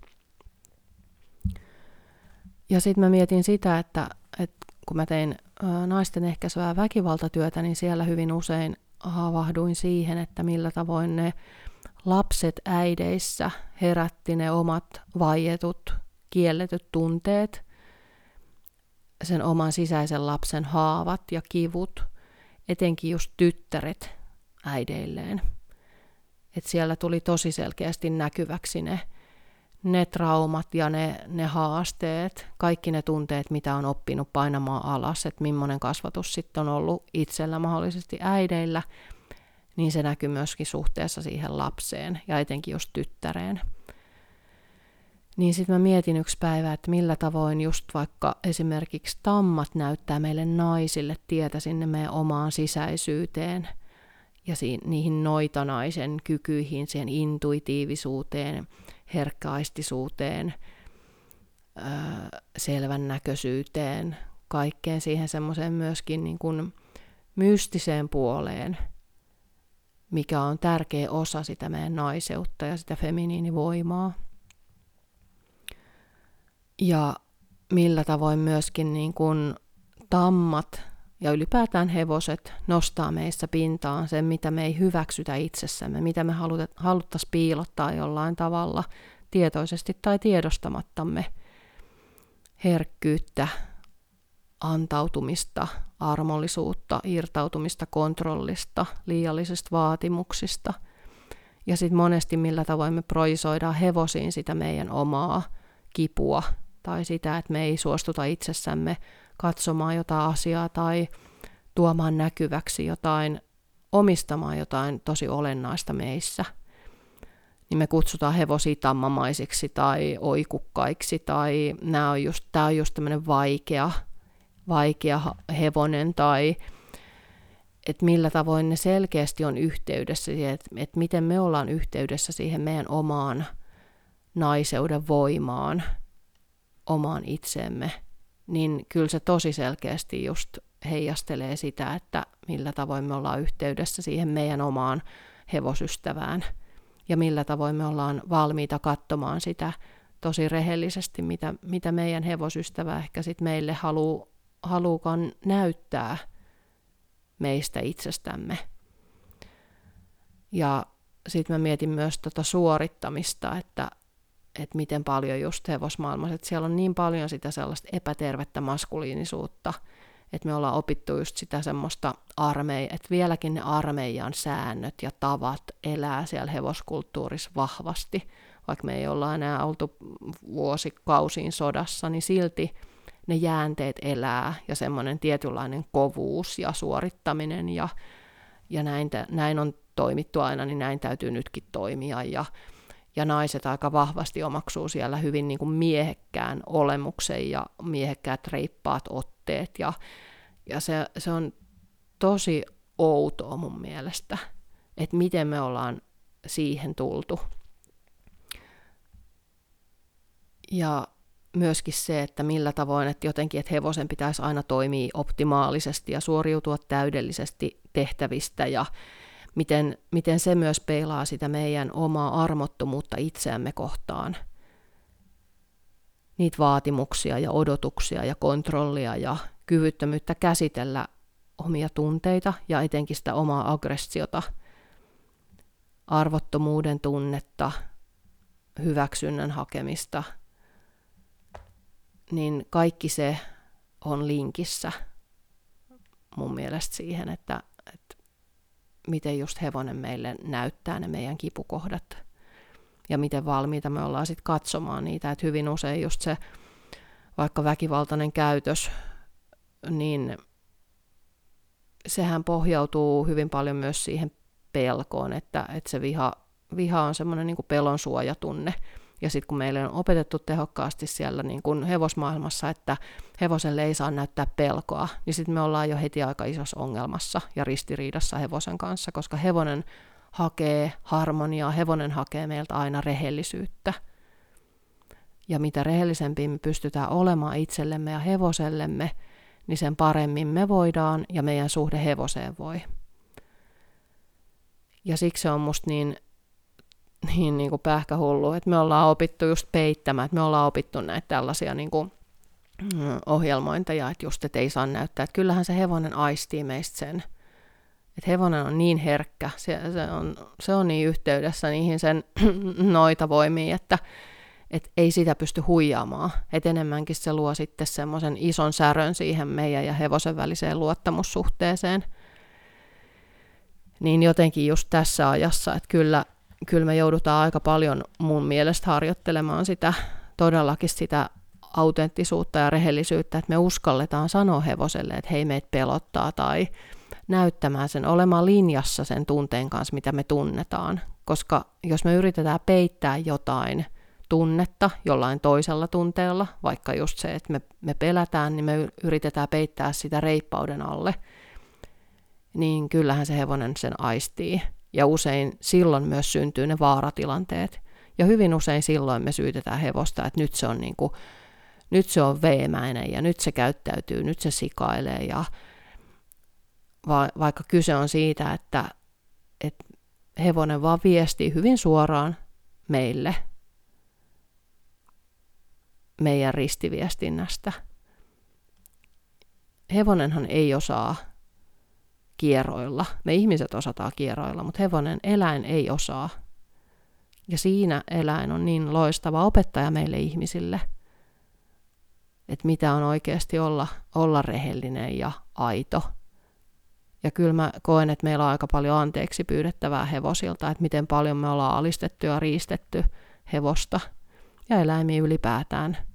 [SPEAKER 1] Ja sitten mä mietin sitä, että, että kun mä tein naisten ehkäisevää väkivaltatyötä, niin siellä hyvin usein havahduin siihen, että millä tavoin ne lapset äideissä herätti ne omat vaietut, kielletyt tunteet, sen oman sisäisen lapsen haavat ja kivut, etenkin just tyttäret äideilleen. Et siellä tuli tosi selkeästi näkyväksi ne ne traumat ja ne, ne haasteet, kaikki ne tunteet, mitä on oppinut painamaan alas, että millainen kasvatus sitten on ollut itsellä mahdollisesti äideillä, niin se näkyy myöskin suhteessa siihen lapseen ja etenkin just tyttäreen. Niin sitten mä mietin yksi päivä, että millä tavoin just vaikka esimerkiksi tammat näyttää meille naisille tietä sinne meidän omaan sisäisyyteen ja siihen, niihin noitanaisen kykyihin, siihen intuitiivisuuteen, herkkäaistisuuteen, selvän näköisyyteen, kaikkeen siihen semmoiseen myöskin niin kuin mystiseen puoleen, mikä on tärkeä osa sitä meidän naiseutta ja sitä feminiinivoimaa. Ja millä tavoin myöskin niin kuin tammat ja ylipäätään hevoset nostaa meissä pintaan sen, mitä me ei hyväksytä itsessämme, mitä me haluttaisiin piilottaa jollain tavalla tietoisesti tai tiedostamattamme. Herkkyyttä, antautumista, armollisuutta, irtautumista kontrollista, liiallisista vaatimuksista. Ja sitten monesti millä tavoin me projisoidaan hevosiin sitä meidän omaa kipua tai sitä, että me ei suostuta itsessämme katsomaan jotain asiaa tai tuomaan näkyväksi jotain, omistamaan jotain tosi olennaista meissä. Niin me kutsutaan hevosia tammamaisiksi tai oikukkaiksi tai nämä on just, tämä on just tämmöinen vaikea, vaikea hevonen tai että millä tavoin ne selkeästi on yhteydessä siihen, että, että miten me ollaan yhteydessä siihen meidän omaan naiseuden voimaan, omaan itseemme niin kyllä se tosi selkeästi just heijastelee sitä, että millä tavoin me ollaan yhteydessä siihen meidän omaan hevosystävään ja millä tavoin me ollaan valmiita katsomaan sitä tosi rehellisesti, mitä, mitä meidän hevosystävä ehkä sitten meille haluu, haluukaan näyttää meistä itsestämme. Ja sitten mä mietin myös tota suorittamista, että että miten paljon just hevosmaailmassa, että siellä on niin paljon sitä sellaista epätervettä maskuliinisuutta, että me ollaan opittu just sitä semmoista armeija, että vieläkin ne armeijan säännöt ja tavat elää siellä hevoskulttuurissa vahvasti, vaikka me ei olla enää oltu vuosikausiin sodassa, niin silti ne jäänteet elää ja semmoinen tietynlainen kovuus ja suorittaminen ja, ja näin, näin on toimittu aina, niin näin täytyy nytkin toimia. Ja ja naiset aika vahvasti omaksuu siellä hyvin niin kuin miehekkään olemuksen ja miehekkäät reippaat otteet ja, ja se, se on tosi outoa mun mielestä, että miten me ollaan siihen tultu. Ja myöskin se, että millä tavoin, että jotenkin, että hevosen pitäisi aina toimia optimaalisesti ja suoriutua täydellisesti tehtävistä ja, miten, miten se myös peilaa sitä meidän omaa armottomuutta itseämme kohtaan. Niitä vaatimuksia ja odotuksia ja kontrollia ja kyvyttömyyttä käsitellä omia tunteita ja etenkin sitä omaa aggressiota, arvottomuuden tunnetta, hyväksynnän hakemista, niin kaikki se on linkissä mun mielestä siihen, että, miten just hevonen meille näyttää ne meidän kipukohdat ja miten valmiita me ollaan sitten katsomaan niitä, että hyvin usein just se vaikka väkivaltainen käytös, niin sehän pohjautuu hyvin paljon myös siihen pelkoon, että, että se viha, viha on semmoinen niin pelon suojatunne. Ja sitten kun meille on opetettu tehokkaasti siellä niin kuin hevosmaailmassa, että hevoselle ei saa näyttää pelkoa, niin sitten me ollaan jo heti aika isossa ongelmassa ja ristiriidassa hevosen kanssa, koska hevonen hakee harmoniaa, hevonen hakee meiltä aina rehellisyyttä. Ja mitä rehellisempi me pystytään olemaan itsellemme ja hevosellemme, niin sen paremmin me voidaan ja meidän suhde hevoseen voi. Ja siksi on musta niin, niin, niin kuin pähkähullu, että me ollaan opittu just peittämään, että me ollaan opittu näitä tällaisia niin kuin, mm, ohjelmointeja, että just, että ei saa näyttää. Että kyllähän se hevonen aistii meistä sen. Että hevonen on niin herkkä, se, se, on, se on niin yhteydessä niihin sen noita voimiin, että et ei sitä pysty huijaamaan. Et enemmänkin se luo sitten semmoisen ison särön siihen meidän ja hevosen väliseen luottamussuhteeseen. Niin jotenkin just tässä ajassa, että kyllä, kyllä me joudutaan aika paljon mun mielestä harjoittelemaan sitä todellakin sitä autenttisuutta ja rehellisyyttä, että me uskalletaan sanoa hevoselle, että hei meitä pelottaa tai näyttämään sen, olemaan linjassa sen tunteen kanssa, mitä me tunnetaan. Koska jos me yritetään peittää jotain tunnetta jollain toisella tunteella, vaikka just se, että me, me pelätään, niin me yritetään peittää sitä reippauden alle, niin kyllähän se hevonen sen aistii. Ja usein silloin myös syntyy ne vaaratilanteet. Ja hyvin usein silloin me syytetään hevosta, että nyt se on, niin kuin, nyt se on veemäinen ja nyt se käyttäytyy, nyt se sikailee. Ja va, vaikka kyse on siitä, että, että hevonen vaan viestii hyvin suoraan meille meidän ristiviestinnästä. Hevonenhan ei osaa kierroilla. Me ihmiset osataan kierroilla, mutta hevonen eläin ei osaa. Ja siinä eläin on niin loistava opettaja meille ihmisille, että mitä on oikeasti olla, olla rehellinen ja aito. Ja kyllä mä koen, että meillä on aika paljon anteeksi pyydettävää hevosilta, että miten paljon me ollaan alistettu ja riistetty hevosta ja eläimiä ylipäätään –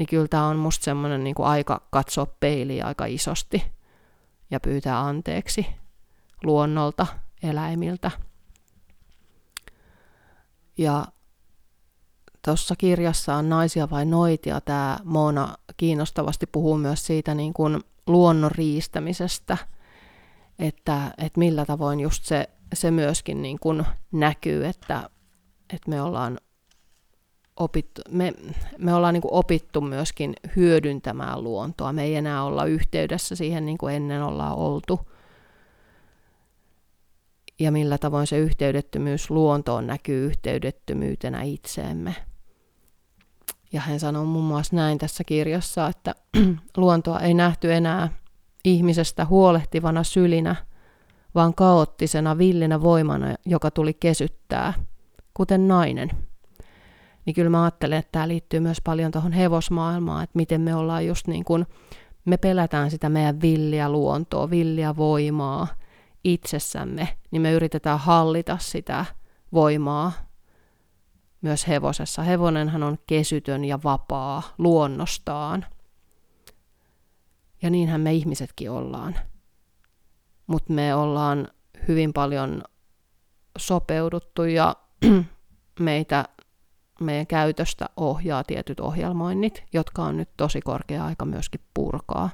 [SPEAKER 1] niin kyllä tämä on musta semmoinen niin aika katsoa peiliä aika isosti ja pyytää anteeksi luonnolta, eläimiltä. Ja tuossa kirjassa on naisia vai noitia. Tämä Moona kiinnostavasti puhuu myös siitä niin kuin luonnon riistämisestä, että, että millä tavoin just se, se myöskin niin kuin näkyy, että, että me ollaan opittu, me, me ollaan niin kuin opittu myöskin hyödyntämään luontoa. Me ei enää olla yhteydessä siihen niin kuin ennen ollaan oltu. Ja millä tavoin se yhteydettömyys luontoon näkyy yhteydettömyytenä itseemme. Ja hän sanoo muun muassa näin tässä kirjassa, että luontoa ei nähty enää ihmisestä huolehtivana sylinä, vaan kaoottisena villinä voimana, joka tuli kesyttää, kuten nainen – niin kyllä mä ajattelen, että tämä liittyy myös paljon tuohon hevosmaailmaan, että miten me ollaan just niin kuin, me pelätään sitä meidän villiä luontoa, villiä voimaa itsessämme, niin me yritetään hallita sitä voimaa myös hevosessa. Hevonenhan on kesytön ja vapaa luonnostaan. Ja niinhän me ihmisetkin ollaan. Mutta me ollaan hyvin paljon sopeuduttu ja meitä meidän käytöstä ohjaa tietyt ohjelmoinnit, jotka on nyt tosi korkea aika myöskin purkaa.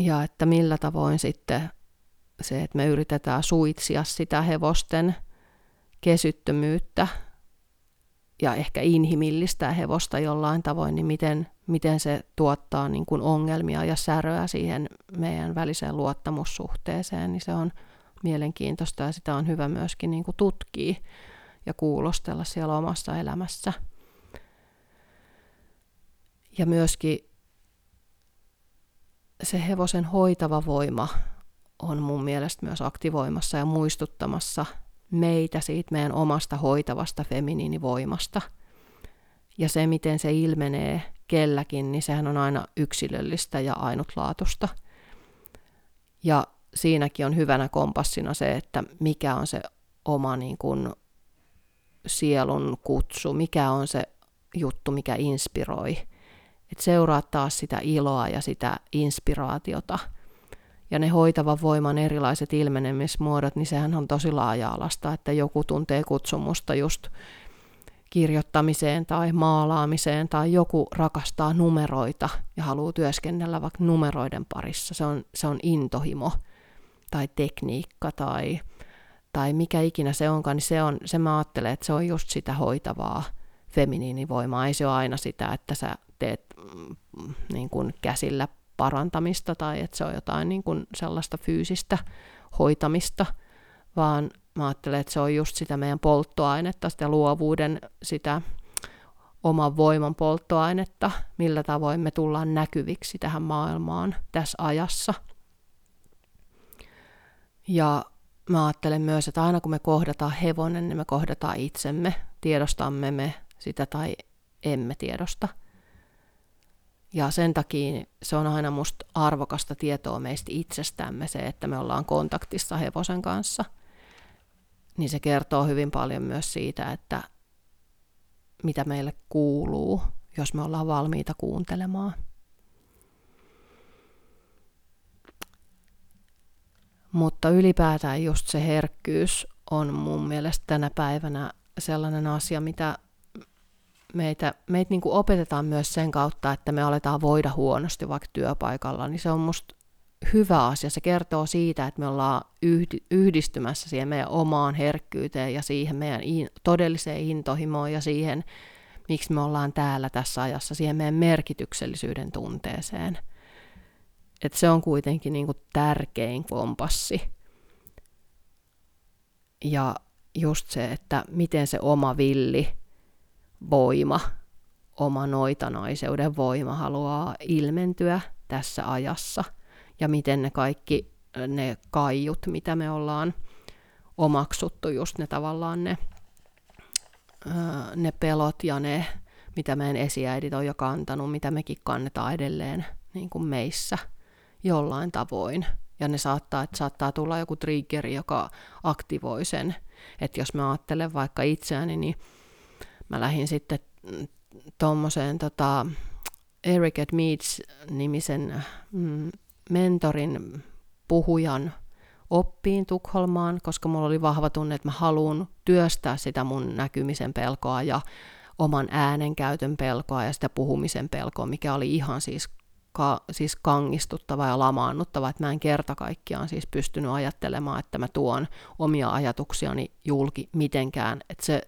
[SPEAKER 1] Ja että millä tavoin sitten se, että me yritetään suitsia sitä hevosten kesyttömyyttä ja ehkä inhimillistää hevosta jollain tavoin, niin miten, miten se tuottaa niin kuin ongelmia ja säröä siihen meidän väliseen luottamussuhteeseen, niin se on, mielenkiintoista ja sitä on hyvä myöskin niin kuin tutkia ja kuulostella siellä omassa elämässä. Ja myöskin se hevosen hoitava voima on mun mielestä myös aktivoimassa ja muistuttamassa meitä siitä meidän omasta hoitavasta feminiinivoimasta. Ja se, miten se ilmenee kelläkin, niin sehän on aina yksilöllistä ja ainutlaatusta. Ja siinäkin on hyvänä kompassina se, että mikä on se oma niin kuin, sielun kutsu, mikä on se juttu, mikä inspiroi. Et seuraa taas sitä iloa ja sitä inspiraatiota. Ja ne hoitavan voiman erilaiset ilmenemismuodot, niin sehän on tosi laaja-alasta, että joku tuntee kutsumusta just kirjoittamiseen tai maalaamiseen tai joku rakastaa numeroita ja haluaa työskennellä vaikka numeroiden parissa. Se on, se on intohimo tai tekniikka tai, tai mikä ikinä se onkaan, niin se, on, se mä ajattelen, että se on just sitä hoitavaa feminiinivoimaa. Ei se ole aina sitä, että sä teet mm, niin kuin käsillä parantamista tai että se on jotain niin kuin sellaista fyysistä hoitamista, vaan mä ajattelen, että se on just sitä meidän polttoainetta, sitä luovuuden, sitä oman voiman polttoainetta, millä tavoin me tullaan näkyviksi tähän maailmaan tässä ajassa. Ja mä ajattelen myös, että aina kun me kohdataan hevonen, niin me kohdataan itsemme, tiedostamme me sitä tai emme tiedosta. Ja sen takia se on aina musta arvokasta tietoa meistä itsestämme se, että me ollaan kontaktissa hevosen kanssa – niin se kertoo hyvin paljon myös siitä, että mitä meille kuuluu, jos me ollaan valmiita kuuntelemaan. Mutta ylipäätään just se herkkyys on mun mielestä tänä päivänä sellainen asia, mitä meitä, meitä niin kuin opetetaan myös sen kautta, että me aletaan voida huonosti vaikka työpaikalla, niin se on musta hyvä asia. Se kertoo siitä, että me ollaan yhdistymässä siihen meidän omaan herkkyyteen ja siihen meidän todelliseen intohimoon ja siihen, miksi me ollaan täällä tässä ajassa, siihen meidän merkityksellisyyden tunteeseen. Et se on kuitenkin niin kuin tärkein kompassi. Ja just se, että miten se oma villi voima, oma noitanaiseuden voima haluaa ilmentyä tässä ajassa – ja miten ne kaikki ne kaiut, mitä me ollaan omaksuttu, just ne tavallaan ne, ne pelot ja ne, mitä meidän esiäidit on jo kantanut, mitä mekin kannetaan edelleen niin kuin meissä jollain tavoin. Ja ne saattaa, että saattaa tulla joku triggeri, joka aktivoi sen. Että jos mä ajattelen vaikka itseäni, niin mä lähdin sitten tuommoiseen tota, Eric Meets nimisen mm, mentorin puhujan oppiin Tukholmaan, koska mulla oli vahva tunne, että mä haluan työstää sitä mun näkymisen pelkoa ja oman äänenkäytön pelkoa ja sitä puhumisen pelkoa, mikä oli ihan siis, ka, siis kangistuttava ja lamaannuttava, että mä en kerta kaikkiaan siis pystynyt ajattelemaan, että mä tuon omia ajatuksiani julki mitenkään, että, se,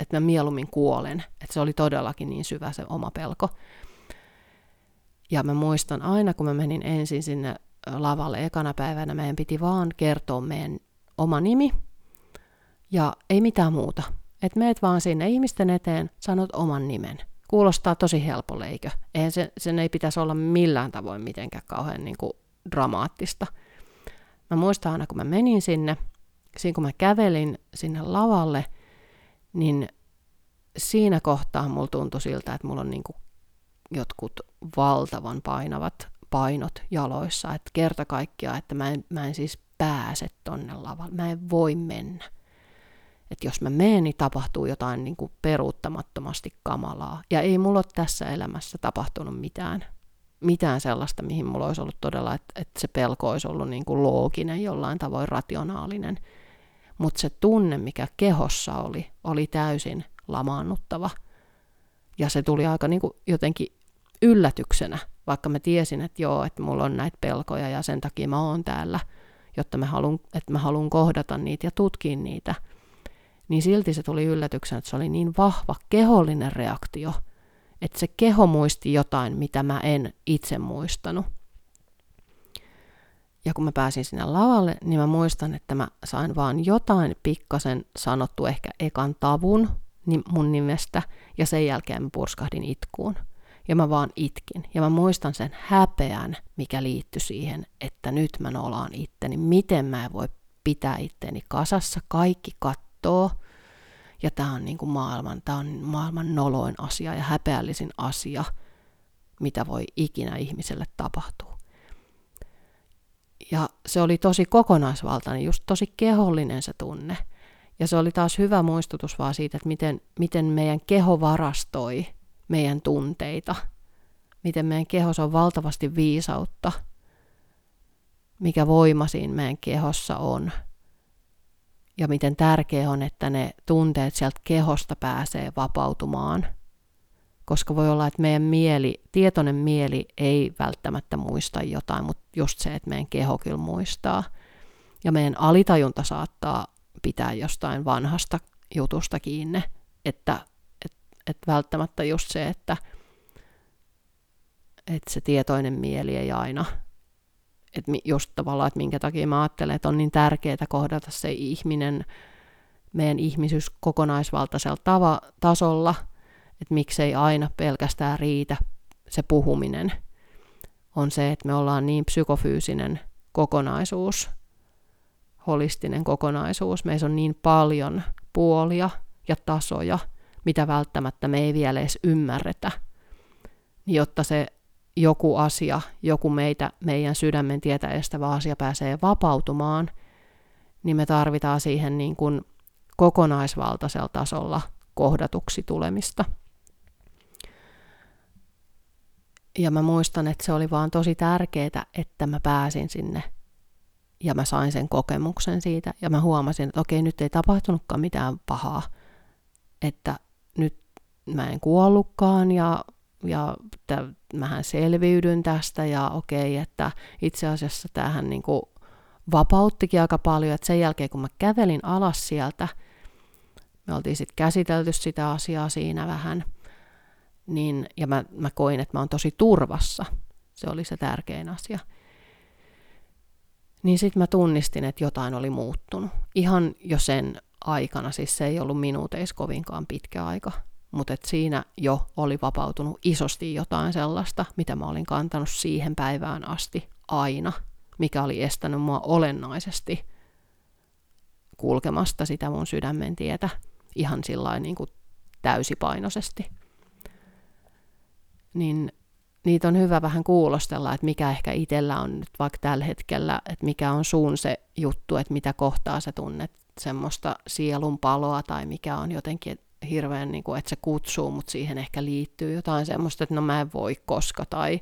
[SPEAKER 1] että mä mieluummin kuolen, että se oli todellakin niin syvä se oma pelko. Ja mä muistan aina, kun mä menin ensin sinne lavalle ekana päivänä, meidän piti vaan kertoa meidän oma nimi ja ei mitään muuta. Että meet vaan sinne ihmisten eteen, sanot oman nimen. Kuulostaa tosi helpolle, eikö? Eihän se, sen ei pitäisi olla millään tavoin mitenkään kauhean niin kuin dramaattista. Mä muistan aina, kun mä menin sinne, siinä kun mä kävelin sinne lavalle, niin siinä kohtaa mulla tuntui siltä, että mulla on niin kuin jotkut valtavan painavat painot jaloissa, että kerta kaikkiaan, että mä en, mä en siis pääse tonne lavalle, mä en voi mennä. Että jos mä menen, niin tapahtuu jotain niin kuin peruuttamattomasti kamalaa. Ja ei mulla ole tässä elämässä tapahtunut mitään, mitään sellaista, mihin mulla olisi ollut todella, että, että se pelko olisi ollut niin kuin looginen, jollain tavoin rationaalinen. Mutta se tunne, mikä kehossa oli, oli täysin lamaannuttava. Ja se tuli aika niin kuin jotenkin yllätyksenä, vaikka mä tiesin, että joo, että mulla on näitä pelkoja ja sen takia mä oon täällä, jotta mä haluan, että mä haluan kohdata niitä ja tutkia niitä, niin silti se tuli yllätyksenä, että se oli niin vahva kehollinen reaktio, että se keho muisti jotain, mitä mä en itse muistanut. Ja kun mä pääsin sinne lavalle, niin mä muistan, että mä sain vaan jotain pikkasen sanottu ehkä ekan tavun mun nimestä, ja sen jälkeen mä purskahdin itkuun. Ja mä vaan itkin. Ja mä muistan sen häpeän, mikä liittyi siihen, että nyt mä nolaan itteni. Miten mä en voi pitää itteni kasassa. Kaikki kattoo. ja tämä on niin kuin maailman, tämä on maailman noloin asia ja häpeällisin asia, mitä voi ikinä ihmiselle tapahtua. Ja se oli tosi kokonaisvaltainen, just tosi kehollinen se tunne. Ja se oli taas hyvä muistutus vaan siitä, että miten, miten meidän keho varastoi meidän tunteita. Miten meidän kehossa on valtavasti viisautta. Mikä voima siinä meidän kehossa on. Ja miten tärkeää on, että ne tunteet sieltä kehosta pääsee vapautumaan. Koska voi olla, että meidän mieli, tietoinen mieli ei välttämättä muista jotain, mutta just se, että meidän keho kyllä muistaa. Ja meidän alitajunta saattaa pitää jostain vanhasta jutusta kiinni, että että välttämättä just se, että, että se tietoinen mieli ei aina, että just tavallaan, että minkä takia mä ajattelen, että on niin tärkeää kohdata se ihminen, meidän ihmisyys kokonaisvaltaisella tava, tasolla, että miksei aina pelkästään riitä se puhuminen, on se, että me ollaan niin psykofyysinen kokonaisuus, holistinen kokonaisuus, meissä on niin paljon puolia ja tasoja – mitä välttämättä me ei vielä edes ymmärretä, niin jotta se joku asia, joku meitä, meidän sydämen tietä estävä asia pääsee vapautumaan, niin me tarvitaan siihen niin kuin kokonaisvaltaisella tasolla kohdatuksi tulemista. Ja mä muistan, että se oli vaan tosi tärkeää, että mä pääsin sinne ja mä sain sen kokemuksen siitä ja mä huomasin, että okei, nyt ei tapahtunutkaan mitään pahaa, että nyt mä en kuollutkaan ja, ja t- mähän selviydyn tästä ja okei, että itse asiassa tähän niin kuin vapauttikin aika paljon, että sen jälkeen kun mä kävelin alas sieltä, me oltiin sitten käsitelty sitä asiaa siinä vähän, niin, ja mä, mä koin, että mä oon tosi turvassa. Se oli se tärkein asia. Niin sitten mä tunnistin, että jotain oli muuttunut. Ihan jo sen aikana, siis se ei ollut minuuteissa kovinkaan pitkä aika, mutta siinä jo oli vapautunut isosti jotain sellaista, mitä mä olin kantanut siihen päivään asti aina, mikä oli estänyt mua olennaisesti kulkemasta sitä mun sydämen tietä ihan sillä niin kuin täysipainoisesti. Niin niitä on hyvä vähän kuulostella, että mikä ehkä itsellä on nyt vaikka tällä hetkellä, että mikä on suun se juttu, että mitä kohtaa sä tunnet semmoista sielun paloa tai mikä on jotenkin hirveän, niin kuin, että se kutsuu, mutta siihen ehkä liittyy jotain semmoista, että no mä en voi koska tai,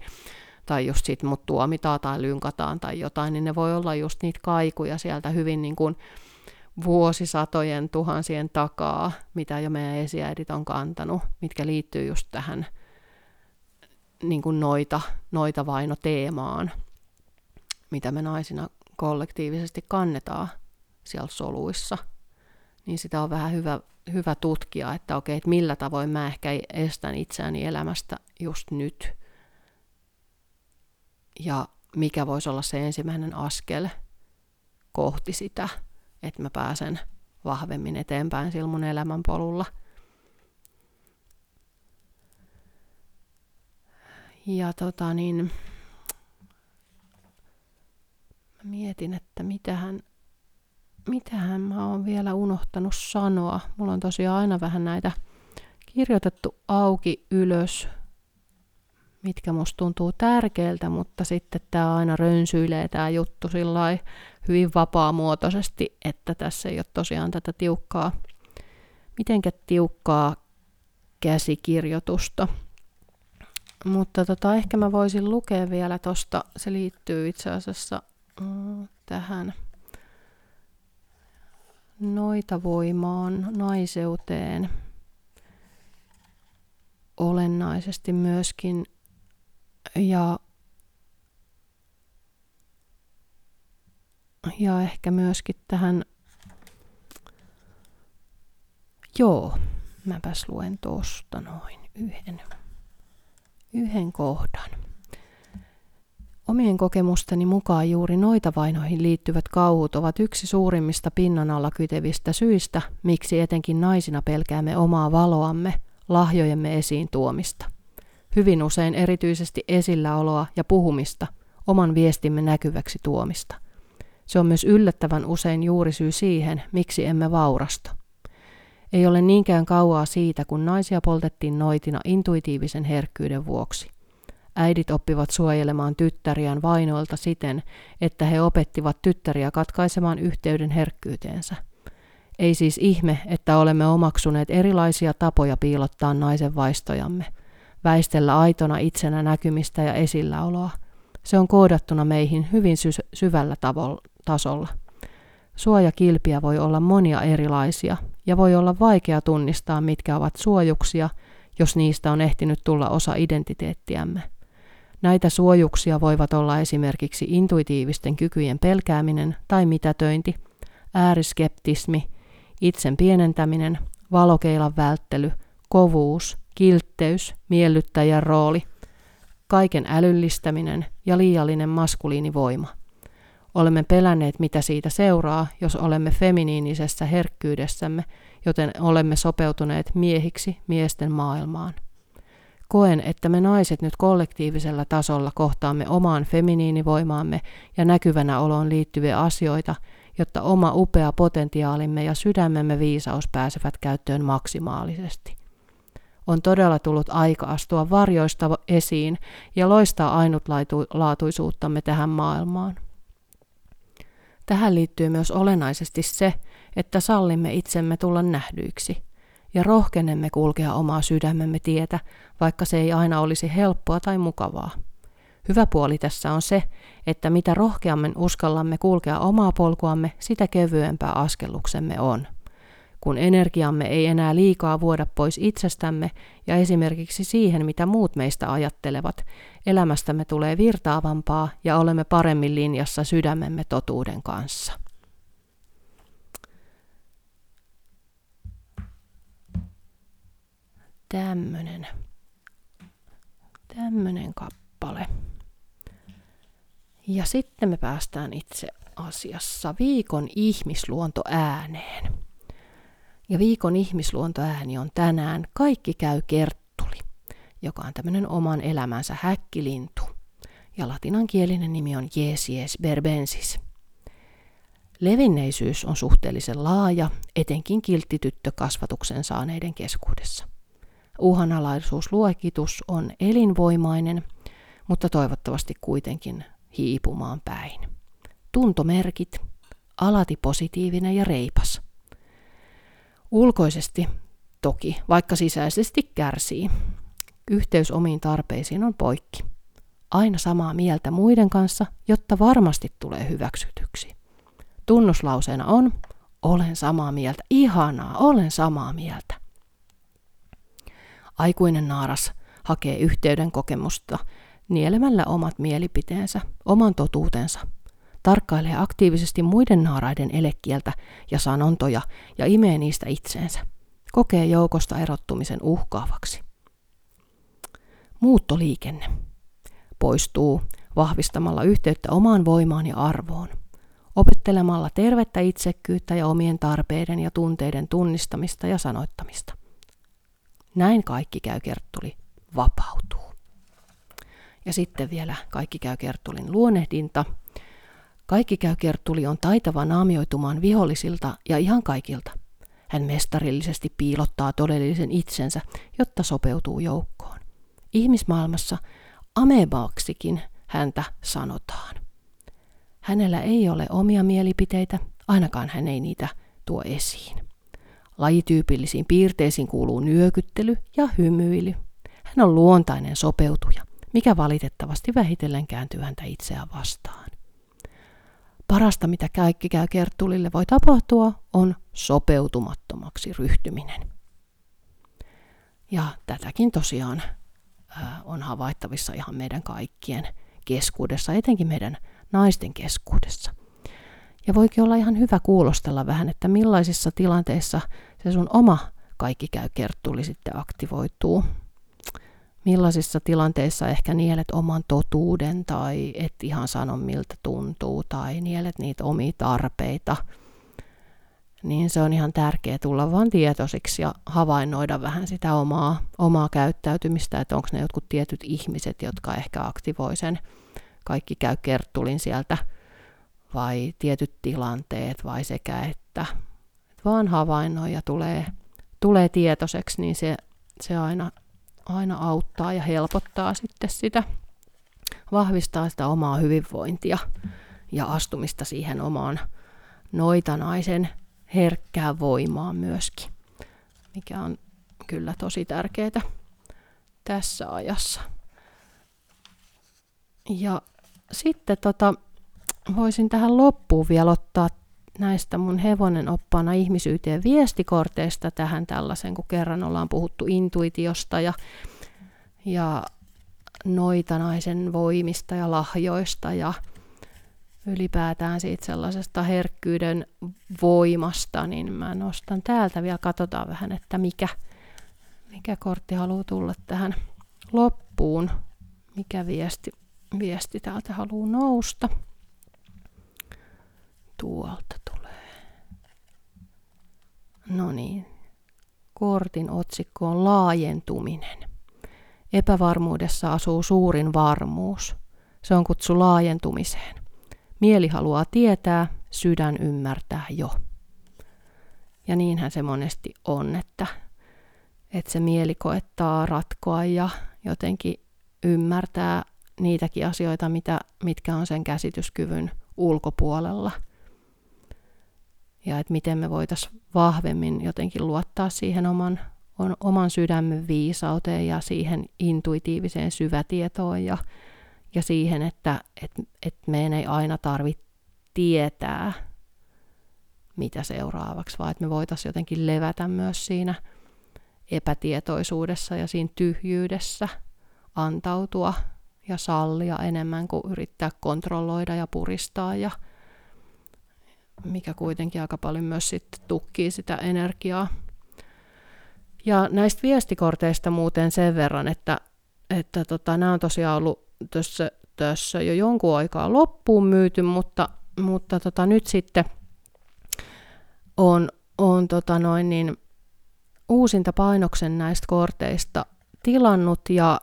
[SPEAKER 1] tai just sit mut tuomitaan tai lynkataan tai jotain, niin ne voi olla just niitä kaikuja sieltä hyvin niin kuin vuosisatojen, tuhansien takaa, mitä jo meidän esiäidit on kantanut, mitkä liittyy just tähän niin kuin noita, noita vaino teemaan, mitä me naisina kollektiivisesti kannetaan siellä soluissa, niin sitä on vähän hyvä, hyvä tutkia, että okei, että millä tavoin mä ehkä estän itseäni elämästä just nyt. Ja mikä voisi olla se ensimmäinen askel kohti sitä, että mä pääsen vahvemmin eteenpäin sillä mun elämänpolulla. Ja tota niin, mä mietin, että mitähän mitähän mä oon vielä unohtanut sanoa. Mulla on tosiaan aina vähän näitä kirjoitettu auki ylös, mitkä musta tuntuu tärkeältä, mutta sitten tämä aina rönsyilee tämä juttu sillä hyvin vapaamuotoisesti, että tässä ei ole tosiaan tätä tiukkaa, mitenkä tiukkaa käsikirjoitusta. Mutta tota, ehkä mä voisin lukea vielä tosta, se liittyy itse asiassa mm, tähän noita voimaan, naiseuteen, olennaisesti myöskin ja, ja ehkä myöskin tähän, joo, mäpäs luen tuosta noin yhden, yhden kohdan. Omien kokemusteni mukaan juuri noita vainoihin liittyvät kauhut ovat yksi suurimmista pinnan alla kytevistä syistä, miksi etenkin naisina pelkäämme omaa valoamme, lahjojemme esiin tuomista. Hyvin usein erityisesti esilläoloa ja puhumista, oman viestimme näkyväksi tuomista. Se on myös yllättävän usein juuri syy siihen, miksi emme vaurastu. Ei ole niinkään kauaa siitä, kun naisia poltettiin noitina intuitiivisen herkkyyden vuoksi. Äidit oppivat suojelemaan tyttäriään vainoilta siten, että he opettivat tyttäriä katkaisemaan yhteyden herkkyyteensä. Ei siis ihme, että olemme omaksuneet erilaisia tapoja piilottaa naisen vaistojamme, väistellä aitona itsenä näkymistä ja esilläoloa. Se on koodattuna meihin hyvin sy- syvällä tavo- tasolla. Suojakilpiä voi olla monia erilaisia, ja voi olla vaikea tunnistaa, mitkä ovat suojuksia, jos niistä on ehtinyt tulla osa identiteettiämme. Näitä suojuksia voivat olla esimerkiksi intuitiivisten kykyjen pelkääminen tai mitätöinti, ääriskeptismi, itsen pienentäminen, valokeilan välttely, kovuus, kiltteys, miellyttäjän rooli, kaiken älyllistäminen ja liiallinen maskuliinivoima. Olemme pelänneet, mitä siitä seuraa, jos olemme feminiinisessä herkkyydessämme, joten olemme sopeutuneet miehiksi miesten maailmaan. Koen, että me naiset nyt kollektiivisella tasolla kohtaamme omaan feminiinivoimaamme ja näkyvänä oloon liittyviä asioita, jotta oma upea potentiaalimme ja sydämemme viisaus pääsevät käyttöön maksimaalisesti. On todella tullut aika astua varjoista esiin ja loistaa ainutlaatuisuuttamme tähän maailmaan. Tähän liittyy myös olennaisesti se, että sallimme itsemme tulla nähdyiksi ja rohkenemme kulkea omaa sydämemme tietä, vaikka se ei aina olisi helppoa tai mukavaa. Hyvä puoli tässä on se, että mitä rohkeammin uskallamme kulkea omaa polkuamme, sitä kevyempää askelluksemme on. Kun energiamme ei enää liikaa vuoda pois itsestämme ja esimerkiksi siihen, mitä muut meistä ajattelevat, elämästämme tulee virtaavampaa ja olemme paremmin linjassa sydämemme totuuden kanssa. Tämmönen, tämmönen kappale. Ja sitten me päästään itse asiassa viikon ihmisluonto ääneen. Ja viikon ihmisluontoääni on tänään Kaikki käy Kerttuli, joka on tämmöinen oman elämänsä häkkilintu. Ja latinankielinen nimi on Jeesies berbensis. Levinneisyys on suhteellisen laaja, etenkin kilttityttökasvatuksen saaneiden keskuudessa. Uhanalaisuusluokitus on elinvoimainen, mutta toivottavasti kuitenkin hiipumaan päin. Tuntomerkit, alati positiivinen ja reipas – Ulkoisesti toki, vaikka sisäisesti kärsii. Yhteys omiin tarpeisiin on poikki. Aina samaa mieltä muiden kanssa, jotta varmasti tulee hyväksytyksi. Tunnuslauseena on, olen samaa mieltä, ihanaa, olen samaa mieltä. Aikuinen naaras hakee yhteyden kokemusta nielemällä omat mielipiteensä, oman totuutensa, tarkkailee aktiivisesti muiden naaraiden elekieltä ja sanontoja ja imee niistä itseensä. Kokee joukosta erottumisen uhkaavaksi. Muuttoliikenne. Poistuu vahvistamalla yhteyttä omaan voimaan ja arvoon. Opettelemalla tervettä itsekkyyttä ja omien tarpeiden ja tunteiden tunnistamista ja sanoittamista. Näin kaikki käy Kerttuli vapautuu. Ja sitten vielä kaikki käy Kerttulin luonehdinta – kaikki käy Kerttuli on taitava naamioitumaan vihollisilta ja ihan kaikilta. Hän mestarillisesti piilottaa todellisen itsensä, jotta sopeutuu joukkoon. Ihmismaailmassa amebaaksikin häntä sanotaan. Hänellä ei ole omia mielipiteitä, ainakaan hän ei niitä tuo esiin. Lajityypillisiin piirteisiin kuuluu nyökyttely ja hymyily. Hän on luontainen sopeutuja, mikä valitettavasti vähitellen kääntyy häntä itseään vastaan. Parasta, mitä kaikki käy kertulille voi tapahtua, on sopeutumattomaksi ryhtyminen. Ja tätäkin tosiaan on havaittavissa ihan meidän kaikkien keskuudessa, etenkin meidän naisten keskuudessa. Ja voikin olla ihan hyvä kuulostella vähän, että millaisissa tilanteissa se sun oma kaikki käy kerttuli sitten aktivoituu. Millaisissa tilanteissa ehkä nielet oman totuuden tai et ihan sano miltä tuntuu tai nielet niitä omia tarpeita, niin se on ihan tärkeää tulla vaan tietoisiksi ja havainnoida vähän sitä omaa, omaa käyttäytymistä, että onko ne jotkut tietyt ihmiset, jotka ehkä aktivoi sen. Kaikki käy kerttulin sieltä, vai tietyt tilanteet, vai sekä että, vaan havainnoi ja tulee tulee tietoiseksi, niin se, se aina, aina auttaa ja helpottaa sitten sitä, vahvistaa sitä omaa hyvinvointia ja astumista siihen omaan noitanaisen herkkään voimaan myöskin, mikä on kyllä tosi tärkeää tässä ajassa. Ja sitten tota, voisin tähän loppuun vielä ottaa näistä mun hevonen oppaana ihmisyyteen viestikorteista tähän tällaisen, kun kerran ollaan puhuttu intuitiosta ja, ja noitanaisen voimista ja lahjoista ja ylipäätään siitä sellaisesta herkkyyden voimasta, niin mä nostan täältä vielä, katsotaan vähän, että mikä, mikä kortti haluaa tulla tähän loppuun, mikä viesti, viesti täältä haluaa nousta. Tuolta tulee. No niin, kortin otsikko on laajentuminen. Epävarmuudessa asuu suurin varmuus. Se on kutsu laajentumiseen. Mieli haluaa tietää, sydän ymmärtää jo. Ja niinhän se monesti on, että, että se mieli koettaa ratkoa ja jotenkin ymmärtää niitäkin asioita, mitä, mitkä on sen käsityskyvyn ulkopuolella. Ja että miten me voitaisiin vahvemmin jotenkin luottaa siihen oman, on, oman sydämen viisauteen ja siihen intuitiiviseen syvätietoon ja, ja siihen, että et, et meidän ei aina tarvitse tietää, mitä seuraavaksi, vaan että me voitaisiin jotenkin levätä myös siinä epätietoisuudessa ja siinä tyhjyydessä, antautua ja sallia enemmän kuin yrittää kontrolloida ja puristaa ja mikä kuitenkin aika paljon myös sitten tukkii sitä energiaa. Ja näistä viestikorteista muuten sen verran, että, että tota, nämä on tosiaan ollut tässä, tässä jo jonkun aikaa loppuun myyty, mutta, mutta tota, nyt sitten on, on tota noin niin, uusinta painoksen näistä korteista tilannut ja,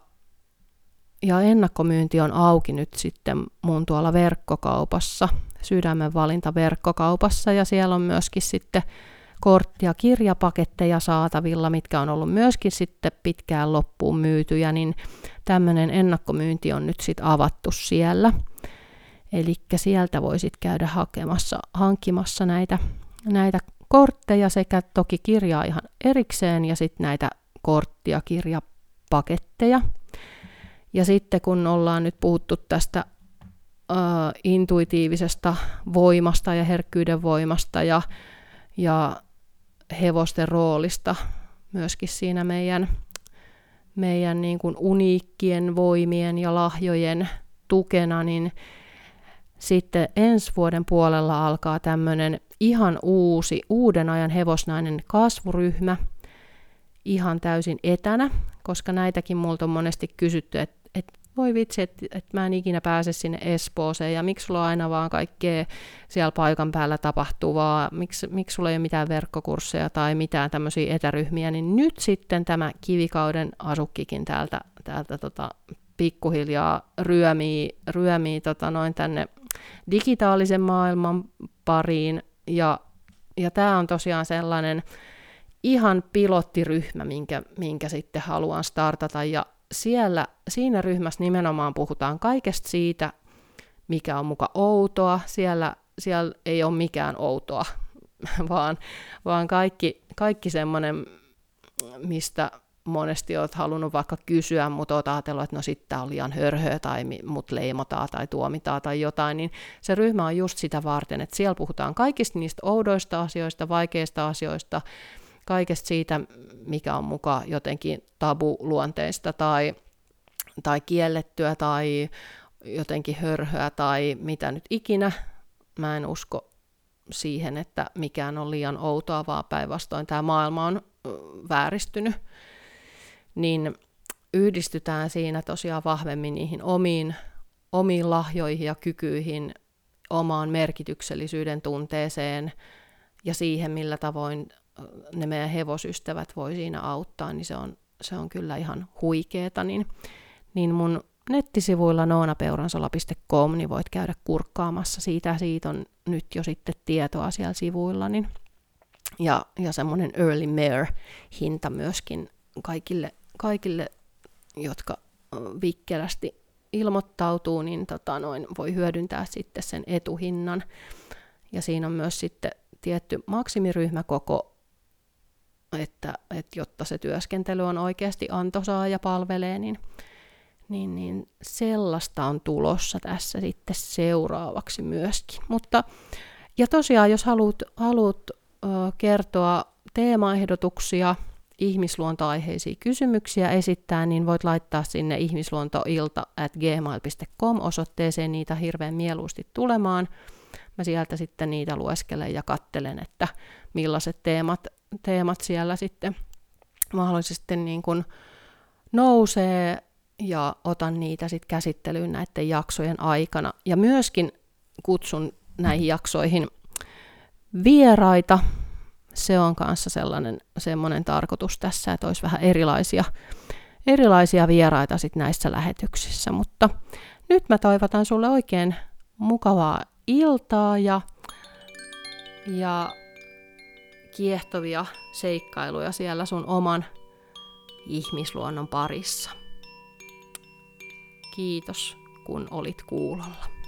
[SPEAKER 1] ja ennakkomyynti on auki nyt sitten mun tuolla verkkokaupassa, sydämen valinta verkkokaupassa ja siellä on myöskin sitten kortti- ja kirjapaketteja saatavilla, mitkä on ollut myöskin sitten pitkään loppuun myytyjä, niin tämmöinen ennakkomyynti on nyt sitten avattu siellä. Eli sieltä voisit käydä hakemassa, hankkimassa näitä, näitä kortteja sekä toki kirjaa ihan erikseen ja sitten näitä korttia kirjapaketteja. Ja sitten kun ollaan nyt puhuttu tästä intuitiivisesta voimasta ja herkkyyden voimasta ja, ja hevosten roolista myöskin siinä meidän, meidän niin kuin uniikkien voimien ja lahjojen tukena, niin sitten ensi vuoden puolella alkaa tämmöinen ihan uusi, uuden ajan hevosnainen kasvuryhmä, ihan täysin etänä, koska näitäkin multa on monesti kysytty, että, että voi vitsi, että, että mä en ikinä pääse sinne Espooseen. Ja miksi sulla on aina vaan kaikkea siellä paikan päällä tapahtuvaa, miksi, miksi sulla ei ole mitään verkkokursseja tai mitään tämmöisiä etäryhmiä, niin nyt sitten tämä kivikauden asukkikin täältä, täältä tota, pikkuhiljaa ryömii, ryömii tota noin tänne digitaalisen maailman pariin. Ja, ja tämä on tosiaan sellainen ihan pilottiryhmä, minkä, minkä sitten haluan startata. Ja siellä, siinä ryhmässä nimenomaan puhutaan kaikesta siitä, mikä on muka outoa. Siellä, siellä ei ole mikään outoa, vaan, vaan kaikki, kaikki semmoinen, mistä monesti olet halunnut vaikka kysyä, mutta olet ajatellut, että no sitten on liian hörhöä tai mut leimataan tai tuomitaan tai jotain, niin se ryhmä on just sitä varten, että siellä puhutaan kaikista niistä oudoista asioista, vaikeista asioista, kaikesta siitä, mikä on muka jotenkin tabuluonteista tai, tai kiellettyä tai jotenkin hörhöä tai mitä nyt ikinä. Mä en usko siihen, että mikään on liian outoa, vaan päinvastoin tämä maailma on vääristynyt. Niin yhdistytään siinä tosiaan vahvemmin niihin omiin, omiin lahjoihin ja kykyihin, omaan merkityksellisyyden tunteeseen ja siihen, millä tavoin ne meidän hevosystävät voi siinä auttaa, niin se on, se on kyllä ihan huikeeta. Niin, niin mun nettisivuilla noonapeuransala.com niin voit käydä kurkkaamassa siitä. Siitä on nyt jo sitten tietoa siellä sivuilla, niin Ja, ja semmoinen early mare-hinta myöskin kaikille, kaikille jotka vikkelästi ilmoittautuu, niin tota noin, voi hyödyntää sitten sen etuhinnan. Ja siinä on myös sitten tietty maksimiryhmäkoko, että, että jotta se työskentely on oikeasti antoisaa ja palvelee, niin, niin, niin sellaista on tulossa tässä sitten seuraavaksi myöskin. Mutta, ja tosiaan, jos haluat, haluat kertoa teemaehdotuksia, ihmisluontoaiheisia kysymyksiä esittää, niin voit laittaa sinne ihmisluontoilta at gmail.com osoitteeseen niitä hirveän mieluusti tulemaan. Mä sieltä sitten niitä lueskelen ja kattelen, että millaiset teemat, teemat siellä sitten mahdollisesti niin kuin nousee ja otan niitä sitten käsittelyyn näiden jaksojen aikana. Ja myöskin kutsun näihin jaksoihin vieraita, se on kanssa sellainen semmoinen tarkoitus tässä, että olisi vähän erilaisia, erilaisia vieraita sit näissä lähetyksissä. Mutta nyt mä toivotan sulle oikein mukavaa iltaa ja, ja kiehtovia seikkailuja siellä sun oman ihmisluonnon parissa. Kiitos, kun olit kuulolla.